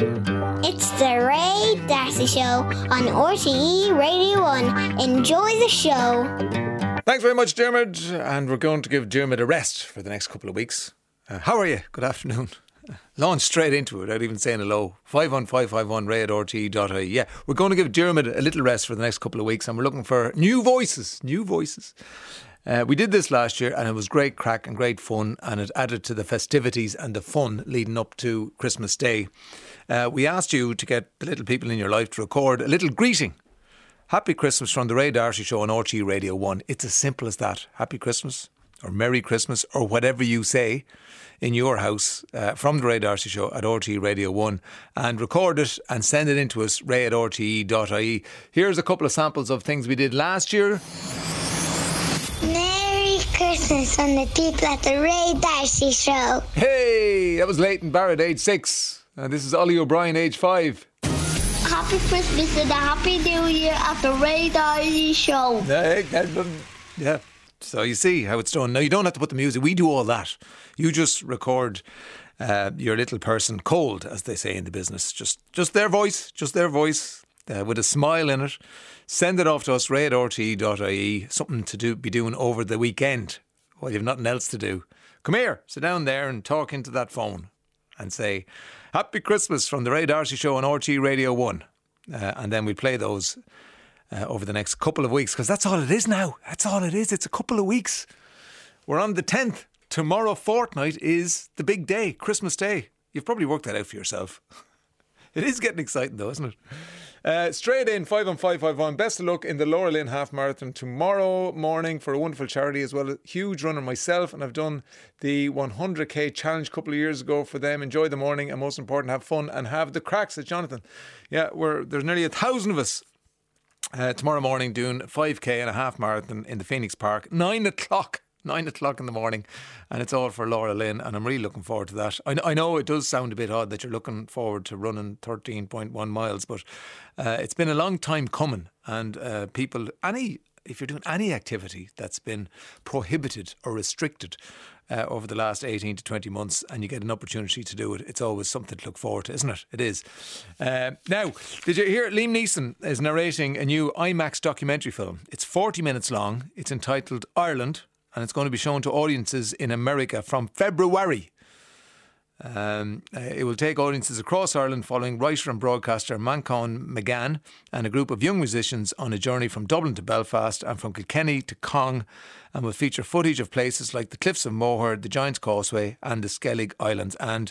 It's the Ray Darcy Show on RTE Radio 1. Enjoy the show. Thanks very much, Dermot. And we're going to give Dermot a rest for the next couple of weeks. Uh, how are you? Good afternoon. Launch straight into it without even saying hello. 51551 ray at. Yeah, we're going to give Dermot a little rest for the next couple of weeks and we're looking for new voices. New voices. Uh, we did this last year and it was great crack and great fun and it added to the festivities and the fun leading up to Christmas Day. Uh, we asked you to get the little people in your life to record a little greeting. Happy Christmas from the Ray Darcy Show on RTE Radio 1. It's as simple as that. Happy Christmas or Merry Christmas or whatever you say in your house uh, from the Ray Darcy Show at RTE Radio 1 and record it and send it in to us, ray at rte.ie. Here's a couple of samples of things we did last year. Merry Christmas from the people at the Ray Darcy Show. Hey, that was Leighton Barrett, age six. And this is Ollie O'Brien, age five. Happy Christmas and a Happy New Year at the Ray Darcy Show. Yeah. So you see how it's done. Now you don't have to put the music. We do all that. You just record uh, your little person cold, as they say in the business. Just, just their voice, just their voice, uh, with a smile in it. Send it off to us, ray at rte.ie. Something to do, be doing over the weekend while you've nothing else to do. Come here, sit down there and talk into that phone and say, Happy Christmas from the Ray Darcy Show on RT Radio 1. Uh, and then we play those uh, over the next couple of weeks because that's all it is now. That's all it is. It's a couple of weeks. We're on the 10th. Tomorrow fortnight is the big day, Christmas Day. You've probably worked that out for yourself. it is getting exciting though, isn't it? Uh, straight in, 5 on 551. Best of luck in the LauraLynn Half Marathon tomorrow morning for a wonderful charity as well. A huge runner myself, and I've done the 100k challenge a couple of years ago for them. Enjoy the morning, and most important, have fun and have the cracks at Jonathan. Yeah, we're, there's nearly a thousand of us uh, tomorrow morning doing 5k and a half marathon in the Phoenix Park, 9 o'clock. Nine o'clock in the morning, and it's all for Laura Lynn, and I'm really looking forward to that. I, I know it does sound a bit odd that you're looking forward to running 13.1 miles, but uh, it's been a long time coming, and uh, people, any if you're doing any activity that's been prohibited or restricted uh, over the last 18 to 20 months and you get an opportunity to do it, it's always something to look forward to, isn't it? It is. Uh, now, did you hear Liam Neeson is narrating a new IMAX documentary film? It's 40 minutes long. It's entitled Ireland and it's going to be shown to audiences in America from February. Um, it will take audiences across Ireland following writer and broadcaster Manchán Magan and a group of young musicians on a journey from Dublin to Belfast and from Kilkenny to Cong and will feature footage of places like the Cliffs of Moher, the Giant's Causeway and the Skellig Islands. And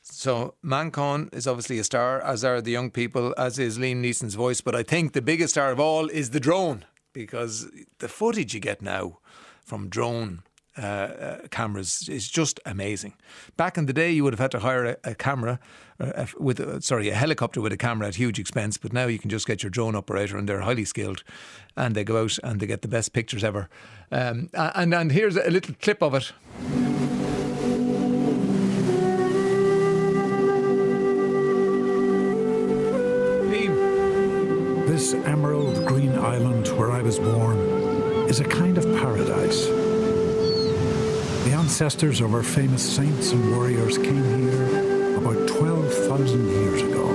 so Manchán is obviously a star, as are the young people, as is Liam Neeson's voice. But I think the biggest star of all is the drone because the footage you get now from drone uh, uh, cameras is just amazing. Back in the day, you would have had to hire a, a camera uh, with, uh, sorry, a helicopter with a camera at huge expense. But now you can just get your drone operator, and they're highly skilled, and they go out and they get the best pictures ever. Um, and and here's a little clip of it. This emerald green island where I was born is a kind of paradise. The ancestors of our famous saints and warriors came here about 12,000 years ago.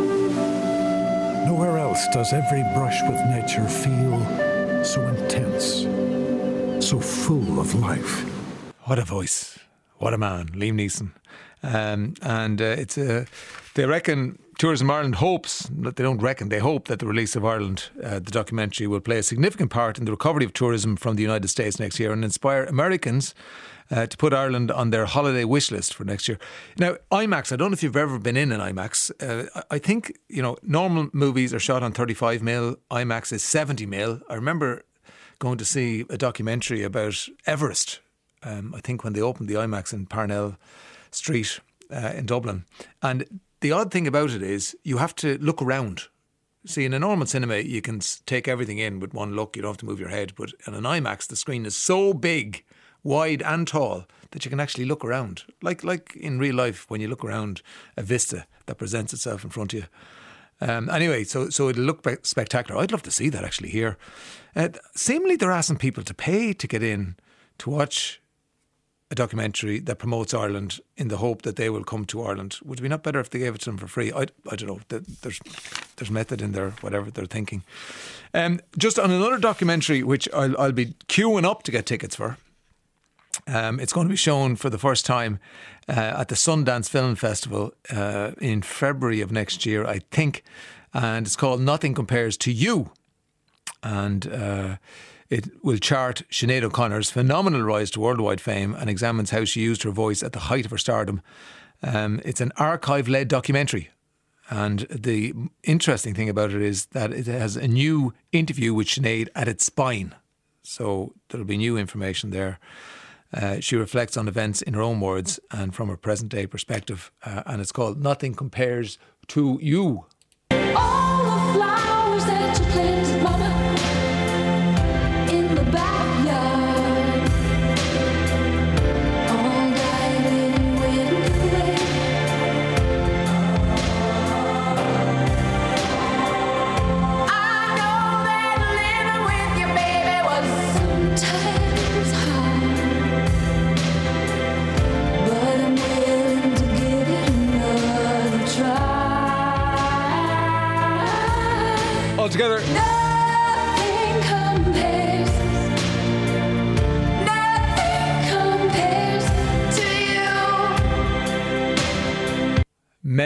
Nowhere else does every brush with nature feel so intense, so full of life. What a voice. What a man, Liam Neeson. Um, and uh, it's a, they reckon Tourism Ireland hopes, that they don't reckon, they hope that the release of Ireland, uh, the documentary, will play a significant part in the recovery of tourism from the United States next year and inspire Americans uh, to put Ireland on their holiday wish list for next year. Now, IMAX, I don't know if you've ever been in an IMAX. Uh, I think, you know, normal movies are shot on 35 mil, IMAX is 70 mil. I remember going to see a documentary about Everest, um, I think when they opened the IMAX in Parnell Street uh, in Dublin. And the odd thing about it is you have to look around. See, in a normal cinema, you can take everything in with one look. You don't have to move your head. But in an IMAX, the screen is so big, wide and tall that you can actually look around, like like in real life when you look around a vista that presents itself in front of you. Um, anyway, so so it'll look spectacular. I'd love to see that actually here. Uh, seemingly, they're asking people to pay to get in to watch a documentary that promotes Ireland in the hope that they will come to Ireland. Would it be not better if they gave it to them for free? I, I don't know. There's there's method in there, whatever they're thinking. Um, just on another documentary, which I'll, I'll be queuing up to get tickets for. Um, it's going to be shown for the first time uh, at the Sundance Film Festival uh, in February of next year, I think. And it's called Nothing Compares to You. And uh, it will chart Sinead O'Connor's phenomenal rise to worldwide fame and examines how she used her voice at the height of her stardom. Um, it's an archive led documentary. And the interesting thing about it is that it has a new interview with Sinead at its spine. So there'll be new information there. Uh, she reflects on events in her own words and from her present day perspective. Uh, and it's called Nothing Compares to You.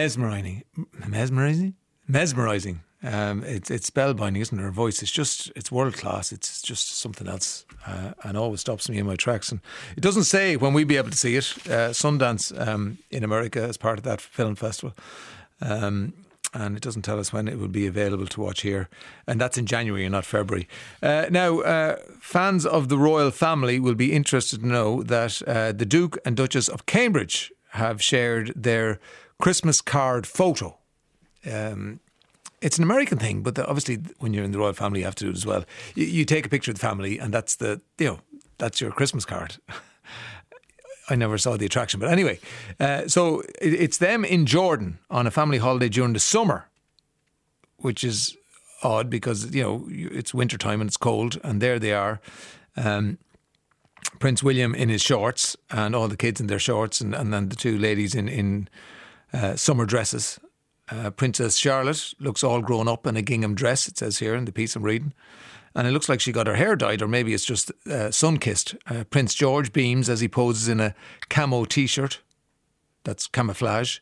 Mesmerizing. Mesmerizing? Mesmerizing. Um, it's it's spellbinding, isn't it? Her voice. It's just it's world class. It's just something else, uh, and always stops me in my tracks. And it doesn't say when we'd be able to see it. Uh, Sundance um, in America as part of that film festival. Um, and it doesn't tell us when it will be available to watch here. And that's in January not February. Uh, now, uh, fans of the royal family will be interested to know that uh, the Duke and Duchess of Cambridge have shared their Christmas card photo. Um, it's an American thing, but the, obviously, when you're in the royal family, you have to do it as well. You, you take a picture of the family, and that's the you know that's your Christmas card. I never saw the attraction. But anyway, uh, so it, it's them in Jordan on a family holiday during the summer, which is odd because, you know, it's wintertime and it's cold, and there they are. Um, Prince William in his shorts and all the kids in their shorts, and, and then the two ladies in, in uh, summer dresses. Uh, Princess Charlotte looks all grown up in a gingham dress, it says here in the piece I'm reading and it looks like she got her hair dyed, or maybe it's just uh, sun kissed. Uh, Prince George beams as he poses in a camo t shirt, that's camouflage,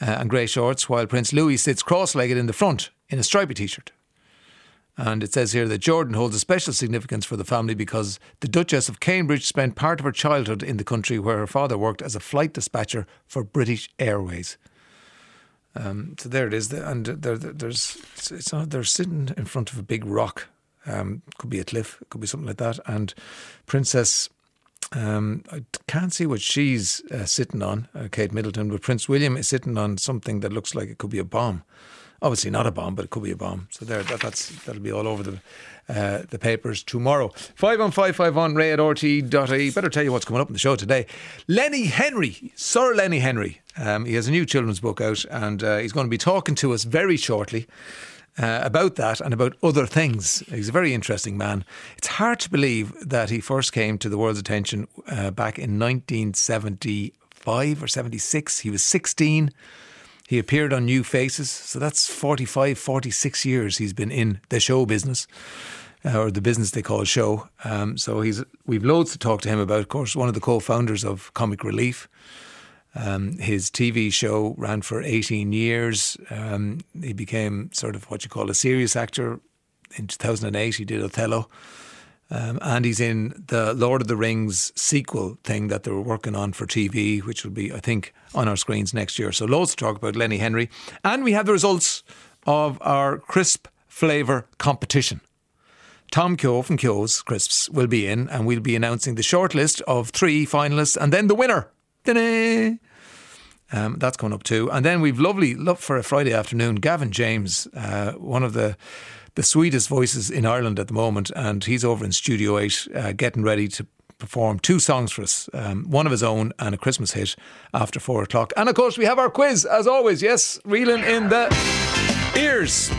uh, and grey shorts, while Prince Louis sits cross legged in the front in a stripy t shirt. And it says here that Jordan holds a special significance for the family because the Duchess of Cambridge spent part of her childhood in the country where her father worked as a flight dispatcher for British Airways. Um, so there it is, and there, there's it's not, they're sitting in front of a big rock um, could be a cliff, could be something like that. And Princess, um, I can't see what she's uh, sitting on, uh, Kate Middleton, but Prince William is sitting on something that looks like it could be a bomb. Obviously not a bomb, but it could be a bomb. So there, that, that's that'll be all over the uh, the papers tomorrow. Five on five five on Ray at RTE.ie. Better tell you what's coming up in the show today. Lenny Henry, Sir Lenny Henry. Um, he has a new children's book out, and uh, he's going to be talking to us very shortly uh, about that and about other things. He's a very interesting man. It's hard to believe that he first came to the world's attention uh, back in 1975 or 76. He was 16. He appeared on New Faces. So that's 45, 46 years he's been in the show business. Uh, or the business they call show. Um, so he's we've loads to talk to him about. Of course, one of the co-founders of Comic Relief. Um, his TV show ran for 18 years. Um, he became sort of what you call a serious actor. In 2008, he did Othello. Um, and he's in the Lord of the Rings sequel thing that they were working on for TV, which will be, I think, on our screens next year. So, loads to talk about Lenny Henry. And we have the results of our crisp flavour competition. Tom Keogh from Keogh's Crisps will be in, and we'll be announcing the shortlist of three finalists and then the winner. Um, that's coming up too. And then we've lovely, love for a Friday afternoon, Gavin James, uh, one of the the sweetest voices in Ireland at the moment, and he's over in Studio 8 uh, getting ready to perform two songs for us, um, one of his own and a Christmas hit after four o'clock. And of course, we have our quiz as always. Yes, reeling in the ears.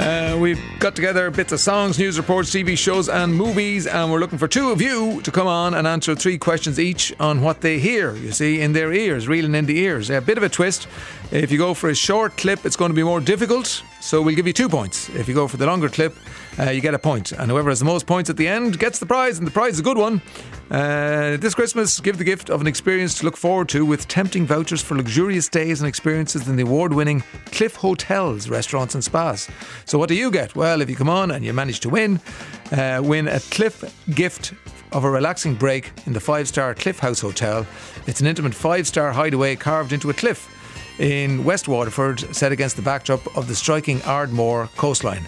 Uh, we've got together bits of songs, news reports, TV shows, and movies, and we're looking for two of you to come on and answer three questions each on what they hear, you see, in their ears, reeling in the ears. A bit of a twist. If you go for a short clip, it's going to be more difficult, so we'll give you two points. If you go for the longer clip, uh, you get a point, and whoever has the most points at the end gets the prize, and the prize is a good one. Uh, this Christmas, give the gift of an experience to look forward to with tempting vouchers for luxurious days and experiences in the award winning Cliff Hotels, restaurants, and spas. So, what do you get? Well, if you come on and you manage to win, uh, win a Cliff gift of a relaxing break in the five star Cliff House Hotel. It's an intimate five star hideaway carved into a cliff in West Waterford, set against the backdrop of the striking Ardmore coastline.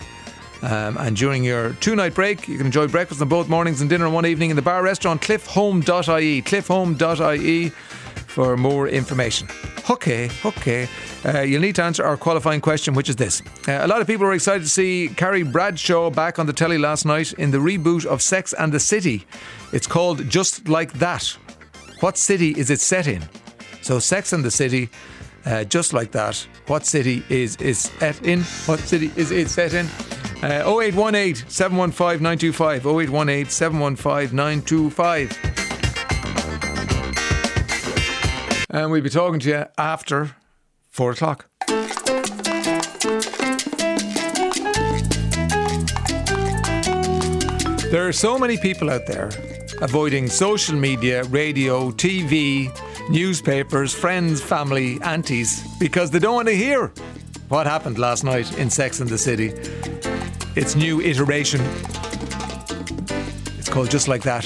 Um, and during your two night break, you can enjoy breakfast on both mornings and dinner on one evening in the bar restaurant cliffhome.ie. Cliffhome.ie for more information. Okay, okay. Uh, you'll need to answer our qualifying question, which is this. Uh, a lot of people were excited to see Carrie Bradshaw back on the telly last night in the reboot of Sex and the City. It's called Just Like That. What city is it set in? So, Sex and the City, uh, just like that. What city is is set in? What city is it set in? Uh, 0818 715 925. 0818 715 925. And we'll be talking to you after four o'clock. There are so many people out there avoiding social media, radio, TV, newspapers, friends, family, aunties, because they don't want to hear what happened last night in Sex and the City. Its new iteration. It's called Just Like That.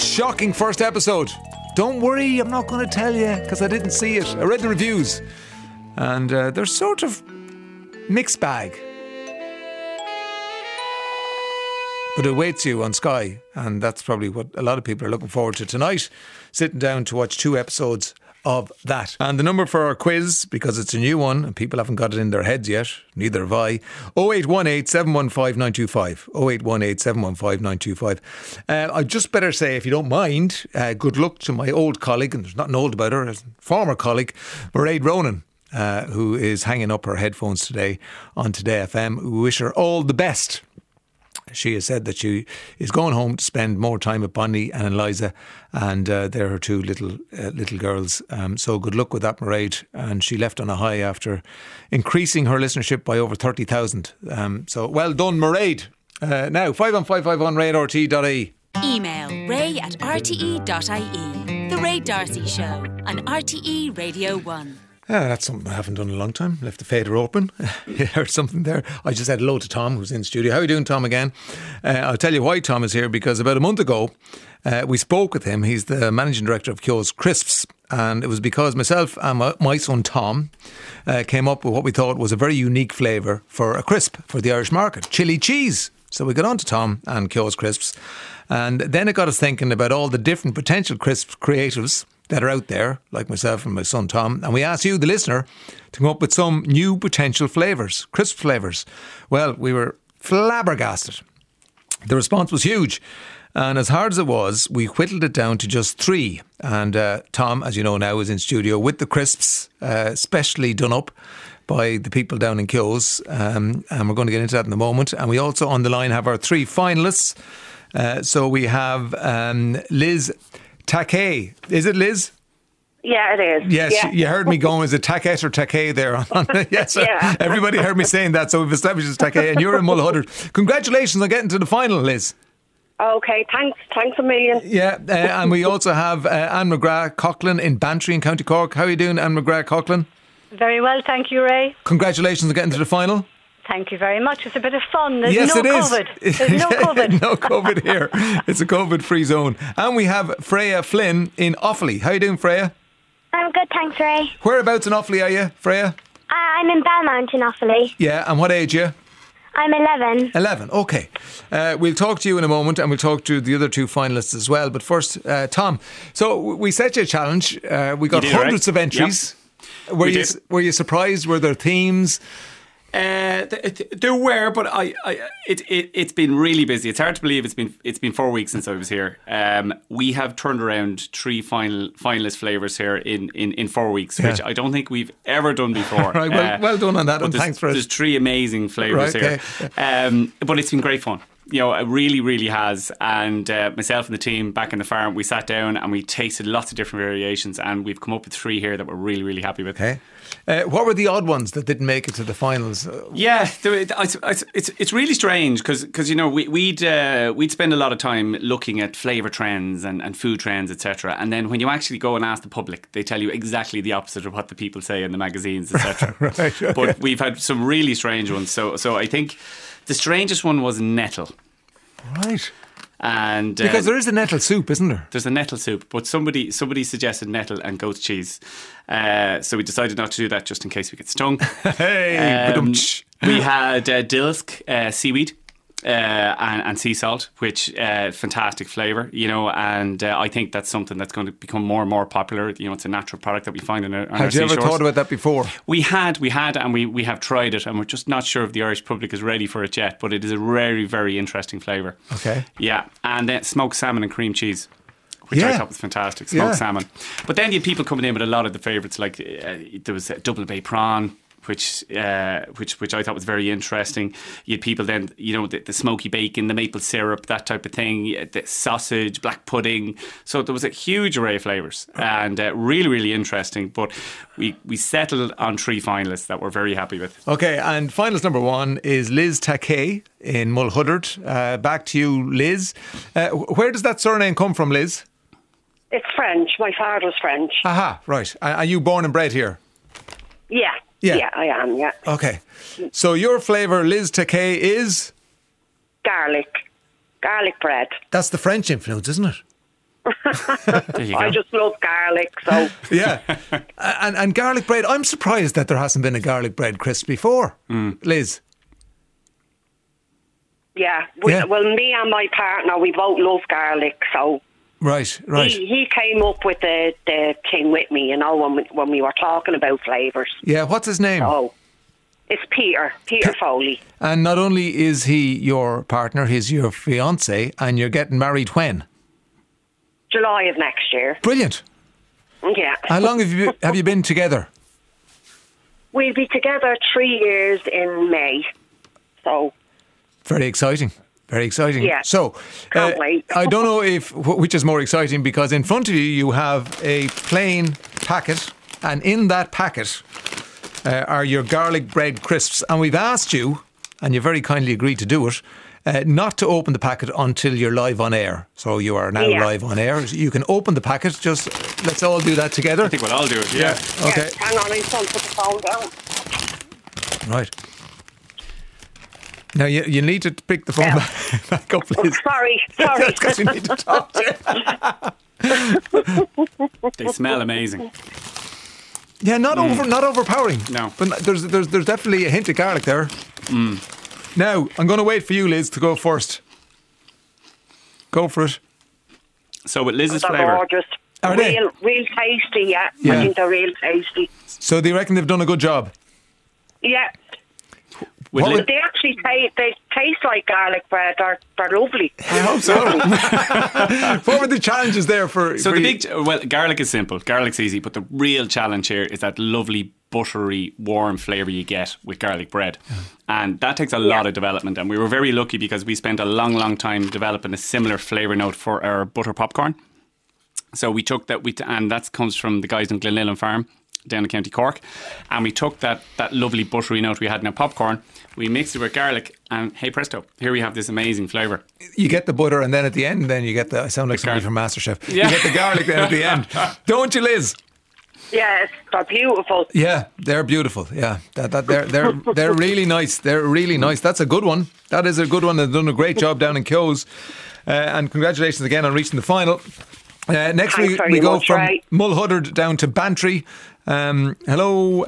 Shocking first episode. Don't worry, I'm not going to tell you because I didn't see it. I read the reviews, and uh, they're sort of mixed bag. But it awaits you on Sky, and that's probably what a lot of people are looking forward to tonight, sitting down to watch two episodes of that. And the number for our quiz, because it's a new one and people haven't got it in their heads yet, neither have I, 0818 715 925. 0818 715 925. Uh, I just better say, if you don't mind, uh, good luck to my old colleague, and there's nothing old about her, a former colleague, Mairead Ronan. Uh, who is hanging up her headphones today on Today FM. We wish her all the best she has said that she is going home to spend more time with Bonnie and Eliza, and uh, they're her two little uh, little girls. Um, so good luck with that, Mairead. And she left on a high after increasing her listenership by over thirty thousand. Um, so well done, Mairead. Uh, now five on five five on rte.ie. Email ray at rte.ie. The Ray Darcy Show on RTE Radio 1. Yeah, that's something I haven't done in a long time. Left the fader open. you heard something there. I just said hello to Tom, who's in the studio. How are you doing, Tom, again? Uh, I'll tell you why Tom is here, because about a month ago, uh, we spoke with him. He's the managing director of Keogh's Crisps. And it was because myself and my, my son Tom uh, came up with what we thought was a very unique flavour for a crisp for the Irish market chili cheese. So we got on to Tom and Keogh's Crisps. And then it got us thinking about all the different potential crisp creatives that are out there, like myself and my son Tom, and we asked you, the listener, to come up with some new potential flavours, crisp flavours. Well, we were flabbergasted. The response was huge. And as hard as it was, we whittled it down to just three. And uh, Tom, as you know now, is in studio with the crisps, uh, specially done up by the people down in Keogh's. Um, and we're going to get into that in a moment. And we also on the line have our three finalists. Uh, so we have um, Liz Takei. Is it Liz? Yeah, it is. Yes, yeah. you heard me going, is it Taket or Takei there? yes, Yeah. everybody heard me saying that, so we've established it's Takei, and you're in Mulhuddart. Congratulations on getting to the final, Liz. Okay, thanks. Thanks a million. Yeah, uh, and we also have uh, Anne McGrath Coughlin in Bantry in County Cork. How are you doing, Anne McGrath Coughlin? Very well, thank you, Ray. Congratulations on getting to the final. Thank you very much. It's a bit of fun. There's yes, no it is. COVID. There's no Yeah, COVID. no COVID here. It's a COVID-free zone. And we have Freya Flynn in Offaly. How are you doing, Freya? I'm good, thanks, Ray. Whereabouts in Offaly are you, Freya? Uh, I'm in Belmont in Offaly. Yeah, and what age are you? I'm 11. 11, okay. Uh, we'll talk to you in a moment and we'll talk to the other two finalists as well. But first, uh, Tom, so we set you a challenge. Uh, we got did, hundreds right? of entries. Were, We you, did. were you surprised? Were there themes? Uh, th- th- there were, but I, I it, it it's been really busy. It's hard to believe it's been it's been four weeks since I was here. Um, we have turned around three final finalist flavors here in, in, in four weeks, which I don't think we've ever done before. Right, well- well done on that, and thanks for it. There's three amazing flavors Right, here, um, but it's been great fun. You know, it really, really has. And uh, myself and the team back in the farm, we sat down and we tasted lots of different variations, and we've come up with three here that we're really, really happy with. Okay. Uh, what were the odd ones that didn't make it to the finals? Uh, Yeah, it's, it's, it's, really strange because you know we, we'd uh, we'd spend a lot of time looking at flavour trends and, and food trends etc. And then when you actually go and ask the public, they tell you exactly the opposite of what the people say in the magazines etc. Right, okay. But we've had some really strange ones. So so I think the strangest one was nettle, right. and uh, Because there is a nettle soup, isn't there? there's a nettle soup, but somebody somebody suggested nettle and goat cheese, uh, so we decided not to do that just in case we get stung. Hey, Um, we had uh, dillisk uh, seaweed. Uh, and, and sea salt, which uh, fantastic flavour, you know, and uh, I think that's something that's going to become more and more popular. You know, it's a natural product that we find in our, Had you ever thought about that before? We had, we had, and we, we have tried it, and we're just not sure if the Irish public is ready for it yet. But it is a very, very interesting flavour. Okay. Yeah, and then smoked salmon and cream cheese. Which I thought was fantastic, smoked Yeah. salmon. But then you had people coming in with a lot of the favourites, like uh, there was a Dublin Bay prawn, which uh, which which I thought was very interesting. You had people then, you know, the, the smoky bacon, the maple syrup, that type of thing, the sausage, black pudding. So there was a huge array of flavours and uh, really, really interesting. But we, we settled on three finalists that we're very happy with. Okay, and finalist number one is Liz Takei in Mulhuddart. Uh, back to you, Liz. Uh, where does that surname come from, Liz? It's French. My father's French. Aha, right. Are are you born and bred here? Yeah. Yeah. Yeah, I am, yeah. Okay. So your flavour, Liz Takei, is Garlic. Garlic bread. that's the French influence, isn't it? There you I just love garlic, so Yeah. and and garlic bread. I'm surprised that there hasn't been a garlic bread crisp before, hmm. Liz. yeah. We, Yeah. Well, me and my partner, we both love garlic, so Right, right. he, he came up with the, the thing with me, you know, when we, when we were talking about flavours. Yeah. What's his name? Oh, it's Peter, Peter Foley. And not only is he your partner, he's your fiance, and you're getting married when? July of next year. Brilliant. Yeah. How long have you have you been together? We'll be together three years in May. So, Very exciting. Very exciting. Yeah. So, Can't wait. I don't know if which is more exciting because in front of you you have a plain packet, and in that packet uh, are your garlic bread crisps. And we've asked you, and you very kindly agreed to do it. Uh, not to open the packet until you're live on air. So you are now Yeah. live on air. You can open the packet. Just let's all do that together. I think we'll all do it, yeah. Okay. yeah, hang on, I just want to put the phone down. Right. Now you, you need to pick the phone Yeah. back, back up, please. Sorry, sorry. That's because you need to talk to. They smell amazing. Yeah, not mm. over, not overpowering. No. but there's there's there's definitely a hint of garlic there. Mm. Now I'm going to wait for you, Liz, to go first. Go for it. So with Liz's flavour, gorgeous. Are they? real, real tasty, yeah. Yeah. I think they're real tasty. So do you reckon they've done a good job? Yeah. With What Liz- They actually taste, they taste like garlic bread. They're, they're lovely. I hope so. what were the challenges there for? So for the you? big well, garlic is simple. Garlic's easy, but the real challenge here is that lovely buttery, warm flavour you get with garlic bread, and that takes a lot of development. And we were very lucky because we spent a long, long time developing a similar flavour note for our butter popcorn. So we took that, we t- and that comes from the guys in Glenilen Farm down in County Cork, and we took that that lovely buttery note we had in our popcorn. We mixed it with garlic, and hey presto, here we have this amazing flavour. you get the butter, and then at the end, then you get the. I sound like somebody from. MasterChef. Yeah. You get the garlic then at the end, don't you, Liz? Yes, they're beautiful. Yeah, they're beautiful. Yeah, that, that they're they're they're really nice. They're really nice. That's a good one. That is a good one. They've done a great job down in Keogh's. Uh, and congratulations again on reaching the final. Uh, next Thanks we, very we go much, from Ray. Mulhuddart down to Bantry. Um, hello,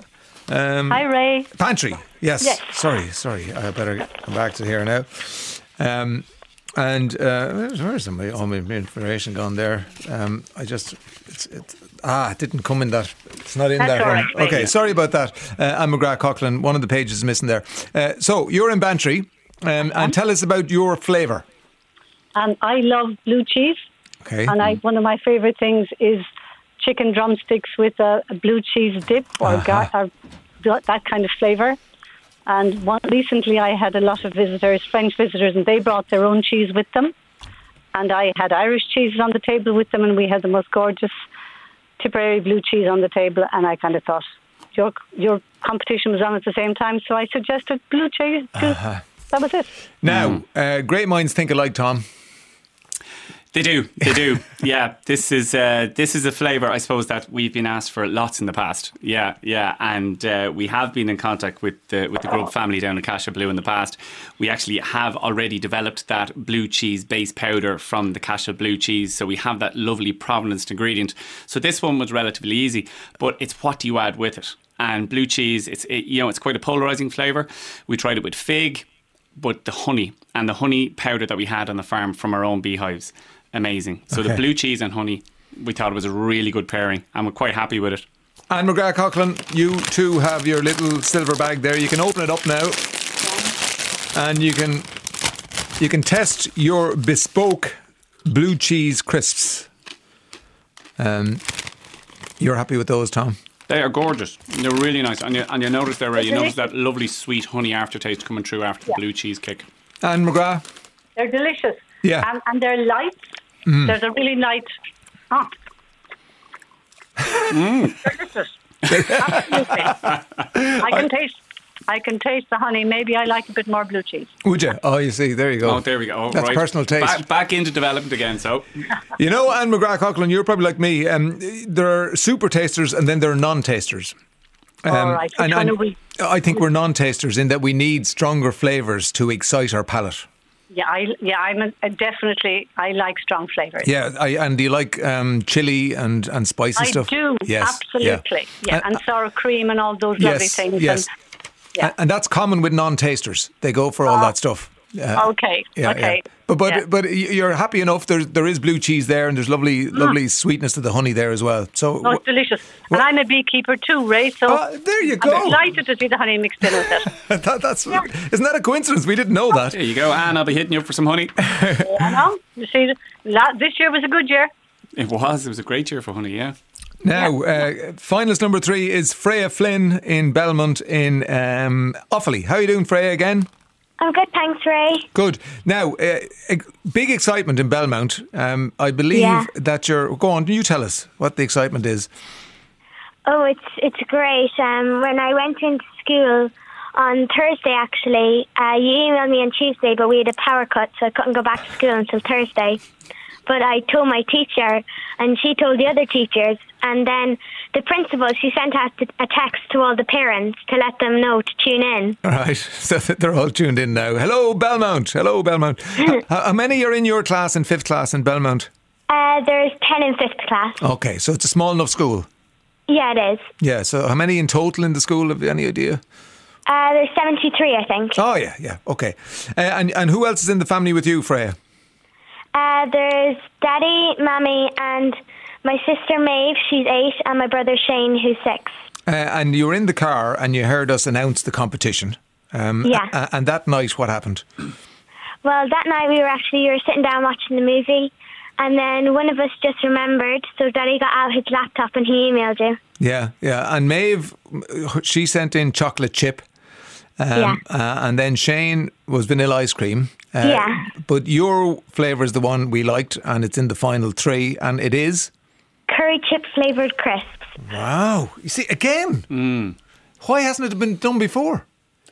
Hi, Ray. Pantry. Yes. Yes. Sorry, sorry. I better come back to here now. Um, And uh, where's my, all my information gone there? Um, I just, it's, it's, ah, it didn't come in that. It's not in That's that all one. right, okay, sorry about that. Uh, Anne McGrath Coughlin, one of the pages is missing there. Uh, so you're in Bantry, um, and tell us about your flavour. And I love blue cheese. Okay. And I, one of my favourite things is chicken drumsticks with a, a blue cheese dip or, gar- or that kind of flavour. And one, recently I had a lot of visitors, French visitors, and they brought their own cheese with them. And I had Irish cheeses on the table with them, and we had the most gorgeous Tipperary blue cheese on the table. And I kind of thought, your, your competition was on at the same time, so I suggested blue cheese. too. That was it. Now, uh, great minds think alike, Tom. They do, they do. yeah, this is uh, this is a flavour, I suppose, that we've been asked for lots in the past. Yeah, yeah, and uh, we have been in contact with the with the Grubb family down in Cashel Blue in the past. We actually have already developed that blue cheese base powder from the Cashel Blue cheese, so we have that lovely provenance ingredient. So this one was relatively easy, but it's what do you add with it? And blue cheese, it's it, you know, it's quite a polarizing flavour. We tried it with fig, but the honey and the honey powder that we had on the farm from our own beehives, amazing. So the blue cheese and honey, we thought it was a really good pairing, and we're quite happy with it. Anne McGrath Coughlin, you too have your little silver bag there. You can open it up now, and you can you can test your bespoke blue cheese crisps. Um, you're happy with those, Tom? They are gorgeous. They're really nice, and you, and you notice there, Ray, you notice that lovely sweet honey aftertaste coming through after the blue cheese kick. Anne McGrath, They're delicious. Yeah. And, and they're light. Mm. There's a really light. Oh. Mm. Delicious. Absolutely. I can taste. I can taste the honey. Maybe I like a bit more blue cheese. would you? Oh, you see, there you go. Oh, there we go. Oh, That's right. personal taste. Back, back into development again. So You know, Anne McGrath Coughlin, you're probably like me. Um, there are super tasters and then there are non tasters. All um, right. Which one are we? I think we're non tasters in that we need stronger flavours to excite our palate. Yeah, I yeah, I'm a, a definitely. I like strong flavors. Yeah, I, and do you like um, chili and, and spicy I stuff? I do. Yes, absolutely. Yeah, And- and sour cream and all those lovely yes, things. yes. And, yeah. And that's common with non-tasters. They go for all that stuff. Uh, okay. yeah, okay. yeah. But but Yeah. but you're happy enough. There there is blue cheese there, and there's lovely lovely sweetness to the honey there as well. So Oh, it's delicious. well- and I'm a beekeeper too, right? So Ah, there you go. I'm go. delighted to see the honey mixed in with it. that, that's isn't that a coincidence? We didn't know that. there you go, Anne. I'll be hitting you up for some honey. you know, you see, la- this year was a good year. It was. It was a great year for honey. Yeah. Now, uh, finalist number three is Freya Flynn in Belmont in um, Offaly. How are you doing, Freya? Again. I'm good, thanks, Ray. Good. Now, uh, big excitement in Belmont. Um, I believe Yeah. that you're. Go on, you tell us what the excitement is. Oh, it's it's great. Um, when I went into school on Thursday, actually, uh, you emailed me on Tuesday, but we had a power cut, so I couldn't go back to school until Thursday. But I told my teacher, and she told the other teachers, and then the principal she sent out a text to all the parents to let them know to tune in. All right. So they're all tuned in now. Hello, Belmont. Hello, Belmont. how, how many are in your class in fifth class in Belmont? Uh, there's ten in fifth class. Okay, so it's a small enough school. Yeah, it is. Yeah. So how many in total in the school? Have you any idea? Uh, there's seventy-three, I think. Oh yeah, yeah. Okay. Uh, and and who else is in the family with you, Freya? Uh, there's Daddy, Mommy, and my sister Maeve. She's eight, and my brother Shane, who's six. Uh, and you were in the car and you heard us announce the competition. Um, Yeah. a- and that night, what happened? Well, that night we were actually we were sitting down watching the movie, and then one of us just remembered. So Daddy got out his laptop and he emailed you. Yeah, yeah. And Maeve, she sent in chocolate chip. Um, Yeah. uh, and then Shane was vanilla ice cream. Uh, Yeah. But your flavour is the one we liked, and it's in the final three, and it is. Curry chip flavored crisps. Wow. You see, again, why hasn't it been done before?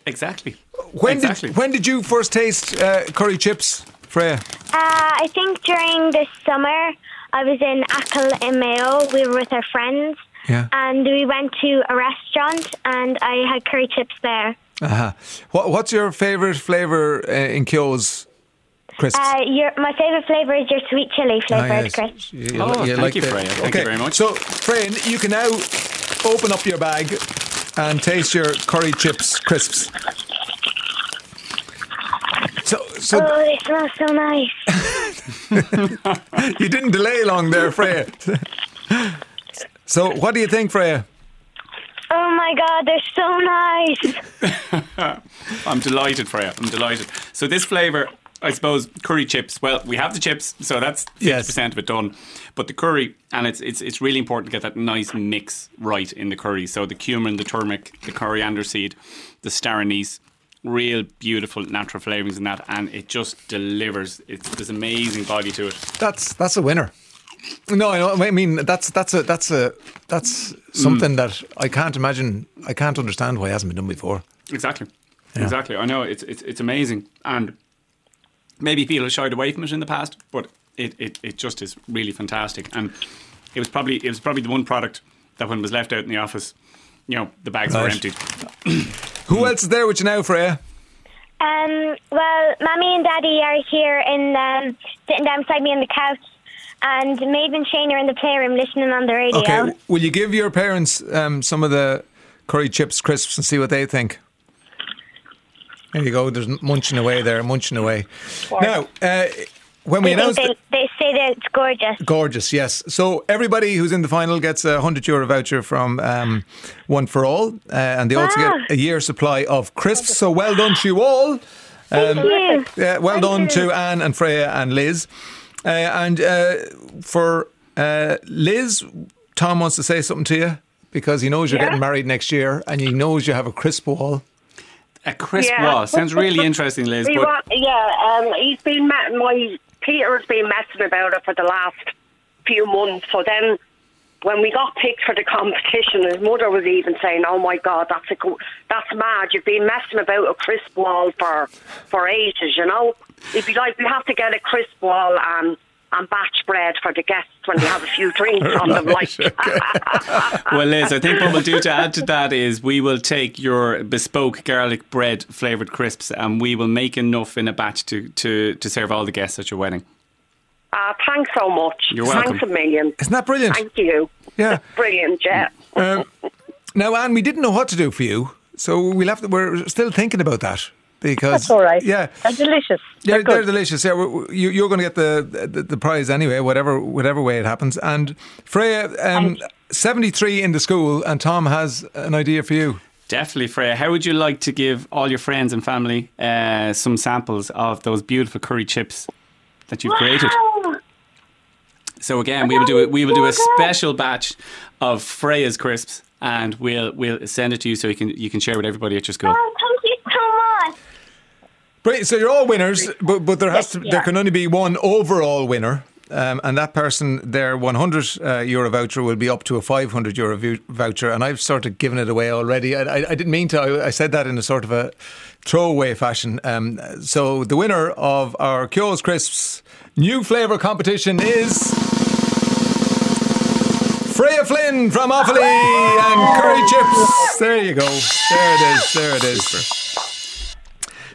Exactly. When, exactly. did, when did you first taste uh, curry chips, Freya? Uh, I think during this summer I was in Achill in Mayo. We were with our friends. Yeah. And we went to a restaurant, and I had curry chips there. Uh-huh. What, what's your favourite flavour uh, in Keogh's crisps? Uh, your, my favorite flavor is your sweet chili Ah, flavored yes. crisps. You- Oh, thank like you, the- Freya. Thank you very much. So, Freya, you can now open up your bag and taste your curry chips crisps. So, so Oh, they smell so nice. you didn't delay long there, Freya. so, what do you think, Freya? Oh my God, they're so nice. I'm delighted, Freya. I'm delighted. So this flavour, I suppose, curry chips. Well, we have the chips, so that's fifty Yes. percent of it done. But the curry, and it's it's it's really important to get that nice mix right in the curry. So the cumin, the turmeric, the coriander seed, the star anise, real beautiful natural flavourings in that, and it just delivers. It's this amazing body to it. That's that's a winner. No, I, I mean that's that's a that's a that's something mm. that I can't imagine. I can't understand why it hasn't been done before. Exactly. Exactly. I know it's it's it's amazing, and maybe people have shied away from it in the past, but it, it, it just is really fantastic. And it was probably it was probably the one product that when it was left out in the office, you know, the bags were Right. emptied. Who else is there with you now, Freya? Um, well, Mommy and Daddy are here in um, sitting down beside me on the couch, and Maeve and Shane are in the playroom listening on the radio. Okay, will you give your parents um, some of the curry chips crisps and see what they think? There you go. There's munching away there, munching away. Now, uh, when we They, announced they, they say that it's gorgeous. gorgeous, yes. So everybody who's in the final gets a hundred euro voucher from um, One for All, uh, and they also get a year supply of crisps. So well done to you all. Um, you. Yeah, well done to Anne and Freya and Liz. Uh, and uh, for uh, Liz, Tom wants to say something to you because he knows you're Yeah. getting married next year and he knows you have a crisp wall. A crisp Yeah. wall sounds really interesting, Liz. But want, yeah, um, he's been my Peter's been messing about it for the last few months. So then, when we got picked for the competition, his mother was even saying, "Oh my God, that's a that's mad! You've been messing about a crisp wall for for ages, you know." It'd be like we have to get a crisp wall and and batch bread for the guests when they have a few drinks on them, like. well, Liz, I think what we'll do to add to that is we will take your bespoke garlic bread flavoured crisps and we will make enough in a batch to, to, to serve all the guests at your wedding. Uh, thanks so much. You're welcome. Thanks a million. Isn't that brilliant? Thank you. Yeah. Brilliant, yeah. Um, now, Anne, we didn't know what to do for you, so we'll have to, we're still thinking about that because That's all right. Yeah, They're delicious. Yeah, They're they're, good. delicious. Yeah, we- we- you, you're going to get the, the the prize anyway, whatever whatever way it happens. And Freya, um, seventy three in the school, and Tom has an idea for you. Definitely, Freya. How would you like to give all your friends and family uh, some samples of those beautiful curry chips that you've created? So again, we will do it. We will do a special batch of Freya's crisps, and we'll we'll send it to you so you can you can share with everybody at your school. Oh, thank you so much. Brilliant. So you're all winners, but but there has to there can only be one overall winner. Um, and that person, their 100 uh, euro voucher will be up to a 500 euro vou- voucher. And I've sort of given it away already. I, I, I didn't mean to. I, I said that in a sort of a throwaway fashion. Um, so the winner of our Keogh's Crisps new flavour competition is. Freya Flynn from Offaly and Curry Chips. There you go. There it is. There it is.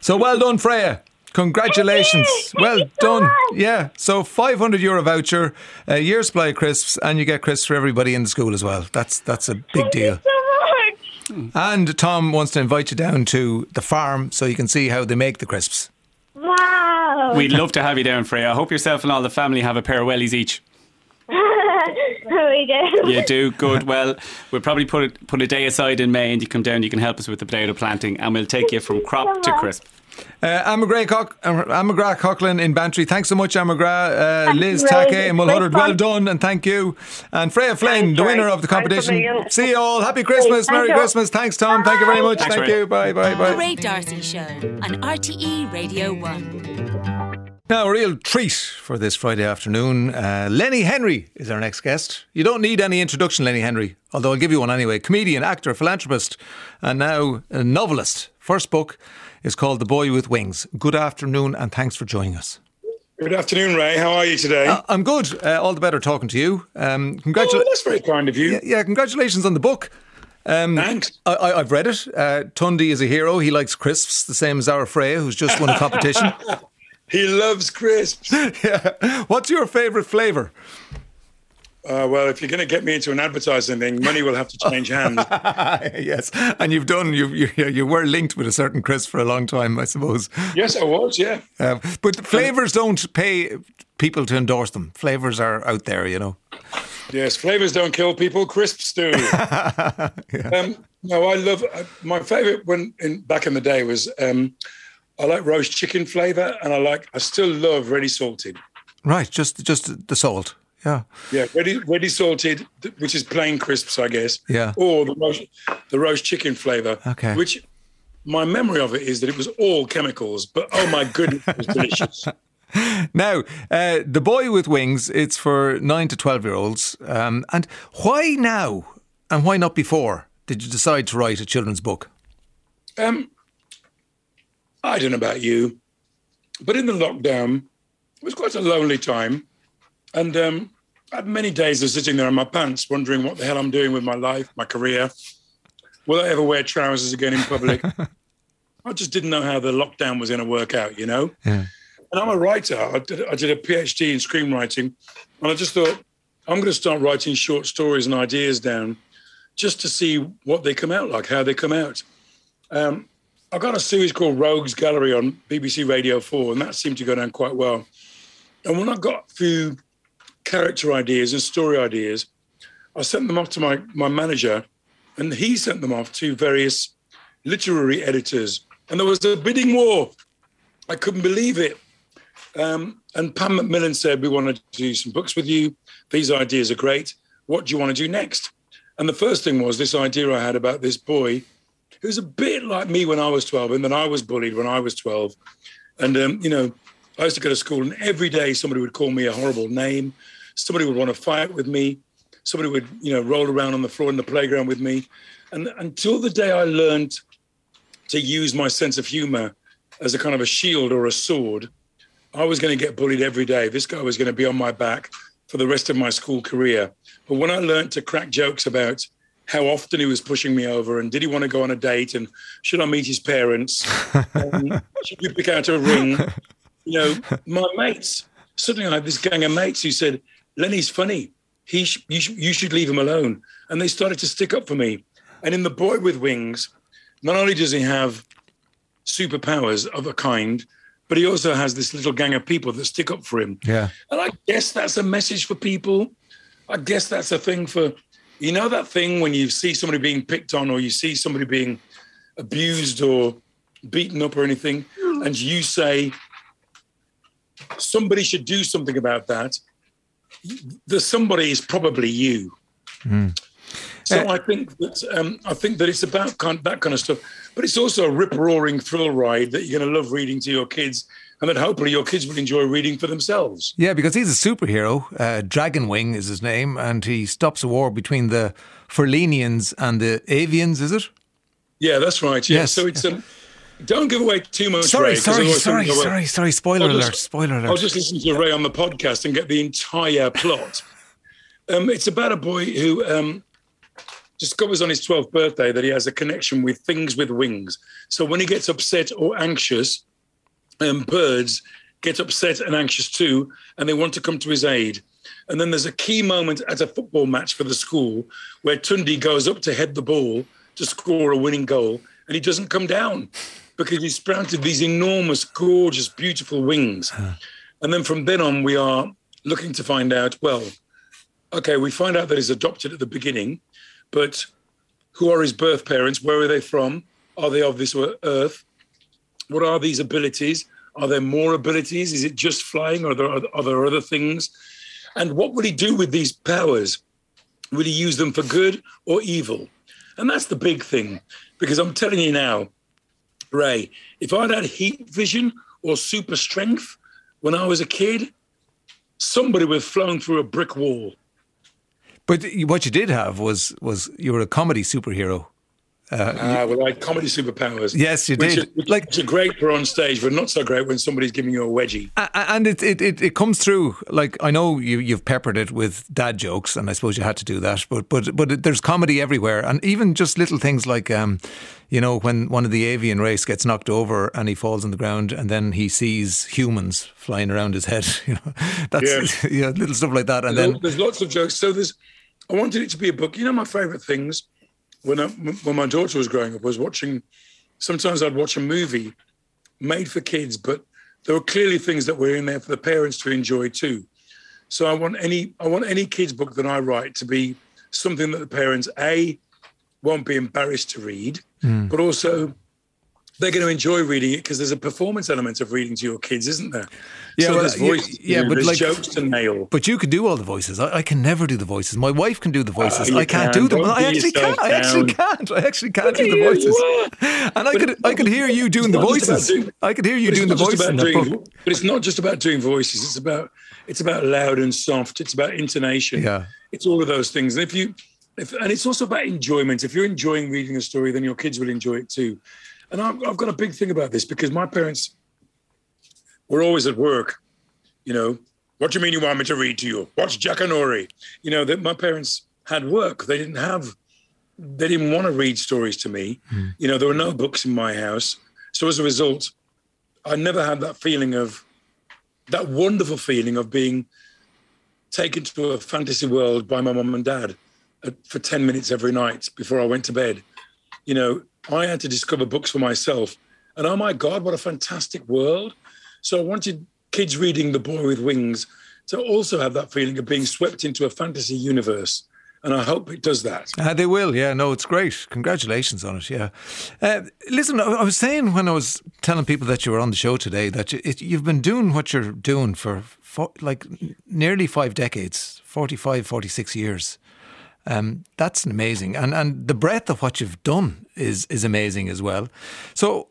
So well done, Freya. Congratulations. Thank you. Well Thank you so done. much. Yeah. So 500 euro voucher, uh, a year supply of crisps, and you get crisps for everybody in the school as well. That's that's a big deal. So much. And Tom wants to invite you down to the farm so you can see how they make the crisps. Wow. We'd love to have you down, Freya. I hope yourself and all the family have a pair of wellies each. We do. You do good. Well, we'll probably put it, put a day aside in May, and you come down. You can help us with the potato planting, and we'll take you from crop to crisp. Uh, Anne McGrath Coch- uh, Coughlin in Bantry. Thanks so much, Anne McGrath. Uh, Liz Ray. Take and Mulhuddart. Well done and thank you. And Freya Flynn, Thanks, the winner of the competition. See you all. Happy Christmas. Thank Merry you. Christmas. Thanks, Tom. Thank you very much. Thanks, Thank Ray. you. Bye, bye, bye. The. Ray Darcy Show on RTE Radio 1. Now, a real treat for this Friday afternoon. Uh, Lenny Henry is our next guest. You don't need any introduction, Lenny Henry, although I'll give you one anyway. Comedian, actor, philanthropist, and now a novelist. First book is called The Boy with Wings. Good afternoon, and thanks for joining us. Good afternoon, Ray. How are you today? Uh, I'm good. Uh, all the better talking to you. Um, oh, congratulations. that's very kind of you. yeah, congratulations on the book. Um, Thanks. I, I, I've read it. Uh, Tunde is a hero. He likes crisps, the same as our Freya, who's just won a competition. He loves crisps. yeah. What's your favourite flavour? Uh, well, if you're going to get me into an advertising thing, money will have to change hands. yes, and you've done. You, you you were linked with a certain Chris for a long time, I suppose. Yes, I was. Yeah, uh, but flavors don't pay people to endorse them. Flavors are out there, you know. Yes, flavors don't kill people. Crisps do. yeah. um, no, I love uh, my favorite when in back in the day was um, I like roast chicken flavor, and I like I still love ready salted. Right, just just the salt. Yeah. Yeah, ready ready salted, which is plain crisps, I guess. Yeah. Or the roast the roast chicken flavor. Okay. Which my memory of it is that it was all chemicals, but oh my goodness, it was delicious. Now, uh, the boy with wings, it's for nine to twelve year olds. Um, and why now, and why not before? Did you decide to write a children's book? Um, I don't know about you, but in the lockdown, it was quite a lonely time. And um, I had many days of sitting there in my pants, wondering what the hell I'm doing with my life, my career. Will I ever wear trousers again in public? I just didn't know how the lockdown was going to work out, you know? Yeah. And I'm a writer. I did, I did a PhD in screenwriting. And I just thought, I'm going to start writing short stories and ideas down just to see what they come out like, how they come out. Um, I got a series called Rogues Gallery on BBC Radio 4, and that seemed to go down quite well. And when I got a few character ideas and story ideas, I sent them off to my, my manager, and he sent them off to various literary editors. And there was a bidding war. I couldn't believe it. Um, and Pan Macmillan said, We want to do some books with you. These ideas are great. What do you want to do next? And the first thing was this idea I had about this boy who's a bit like me when I was 12, and then I was bullied when I was 12. And, um, you know, I used to go to school, and every day somebody would call me a horrible name. Somebody would want to fight with me. Somebody would, you know, roll around on the floor in the playground with me. And until the day I learned to use my sense of humor as a kind of a shield or a sword, I was going to get bullied every day. This guy was going to be on my back for the rest of my school career. But when I learned to crack jokes about how often he was pushing me over and did he want to go on a date and should I meet his parents? um, should we pick out a ring? You know, my mates, suddenly I had this gang of mates who said, Lenny's funny. He sh- you, sh- you should leave him alone. And they started to stick up for me. And in The Boy with Wings, not only does he have superpowers of a kind, but he also has this little gang of people that stick up for him. Yeah. And I guess that's a message for people. I guess that's a thing for, you know, that thing when you see somebody being picked on or you see somebody being abused or beaten up or anything, and you say, somebody should do something about that. The somebody is probably you. Mm. So I think that um, I think that it's about kind, that kind of stuff, but it's also a rip roaring thrill ride that you're going to love reading to your kids, and that hopefully your kids will enjoy reading for themselves. Yeah, because he's a superhero. Uh, Dragonwing is his name, and he stops a war between the Furlenians and the Avians. Is it? Yeah, that's right. Yeah. Yes. So it's um, don't give away too much. Sorry, Ray, sorry, sorry, something sorry, sorry. Spoiler I'll alert! spoiler alert! I'll just listen to Ray on the podcast and get the entire plot. um, it's about a boy who um, discovers on his 12th birthday that he has a connection with things with wings. So when he gets upset or anxious, um, birds get upset and anxious too, and they want to come to his aid. And then there's a key moment at a football match for the school where Tunde goes up to head the ball to score a winning goal, and he doesn't come down because he's sprouted these enormous, gorgeous, beautiful wings. And then from then on, we are looking to find out well, okay, we find out that he's adopted at the beginning, but who are his birth parents? Where are they from? Are they of this earth? What are these abilities? Are there more abilities? Is it just flying? Or are there, are there other things? And what will he do with these powers? Will he use them for good or evil? And that's the big thing, because I'm telling you now, Ray, if I'd had heat vision or super strength when I was a kid, somebody would have flown through a brick wall. But what you did have was was you were a comedy superhero. Uh, well, I had comedy superpowers. Yes, you which did. Is, Like- are great for on stage, but not so great when somebody's giving you a wedgie. And it, it, it, it comes through. Like I know you you've peppered it with dad jokes, and I suppose you had to do that. But but but it, there's comedy everywhere, and even just little things like, um, you know, when one of the avian race gets knocked over and he falls on the ground, and then he sees humans flying around his head. You know, that's Yeah. know, little stuff like that, and There's, then there's lots of jokes. So there's, I wanted it to be a book. You know, my favourite things when I, when my daughter was growing up I was watching. Sometimes I'd watch a movie made for kids, but there were clearly things that were in there for the parents to enjoy too. So I want any I want any kids book that I write to be something that the parents a won't be embarrassed to read, hmm. but also they're going to enjoy reading it because there's a performance element of reading to your kids, isn't there? Yeah, so well, there's voices yeah, do, but there's like- jokes to nail. But you can do all the voices. I, I can never do the voices. My wife can do the ah, voices. you I can't can. do them. Don't I actually can't. I actually can't. I actually can't do the voices. And I But could I could hear you doing the it's not just about voices. doing- I could hear you doing the voices in about doing- book. But it's not just about doing voices. It's about it's about loud and soft. It's about intonation. Yeah. It's all of those things. And if you if, and it's also about enjoyment. If you're enjoying reading a story, then your kids will enjoy it too. And I've, I've got a big thing about this because my parents were always at work. You know, what do you mean you want me to read to you? What's Jackanory? You know, that my parents had work. They didn't have they didn't want to read stories to me. Hmm. You know, there were no books in my house. So as a result, I never had that feeling of that wonderful feeling of being taken to a fantasy world by my mum and dad for 10 minutes every night before I went to bed. You know, I had to discover books for myself. And oh my God, what a fantastic world. So I wanted kids reading The Boy with Wings to also have that feeling of being swept into a fantasy universe. And I hope it does that. Uh, they will, yeah. No, it's great. Congratulations on it, yeah. Uh, listen, I, was saying when I was telling people that you were on the show today that you've been doing what you're doing for, for like nearly five decades, 45, 46 years. Um, that's amazing, and and the breadth of what you've done is is amazing as well. So,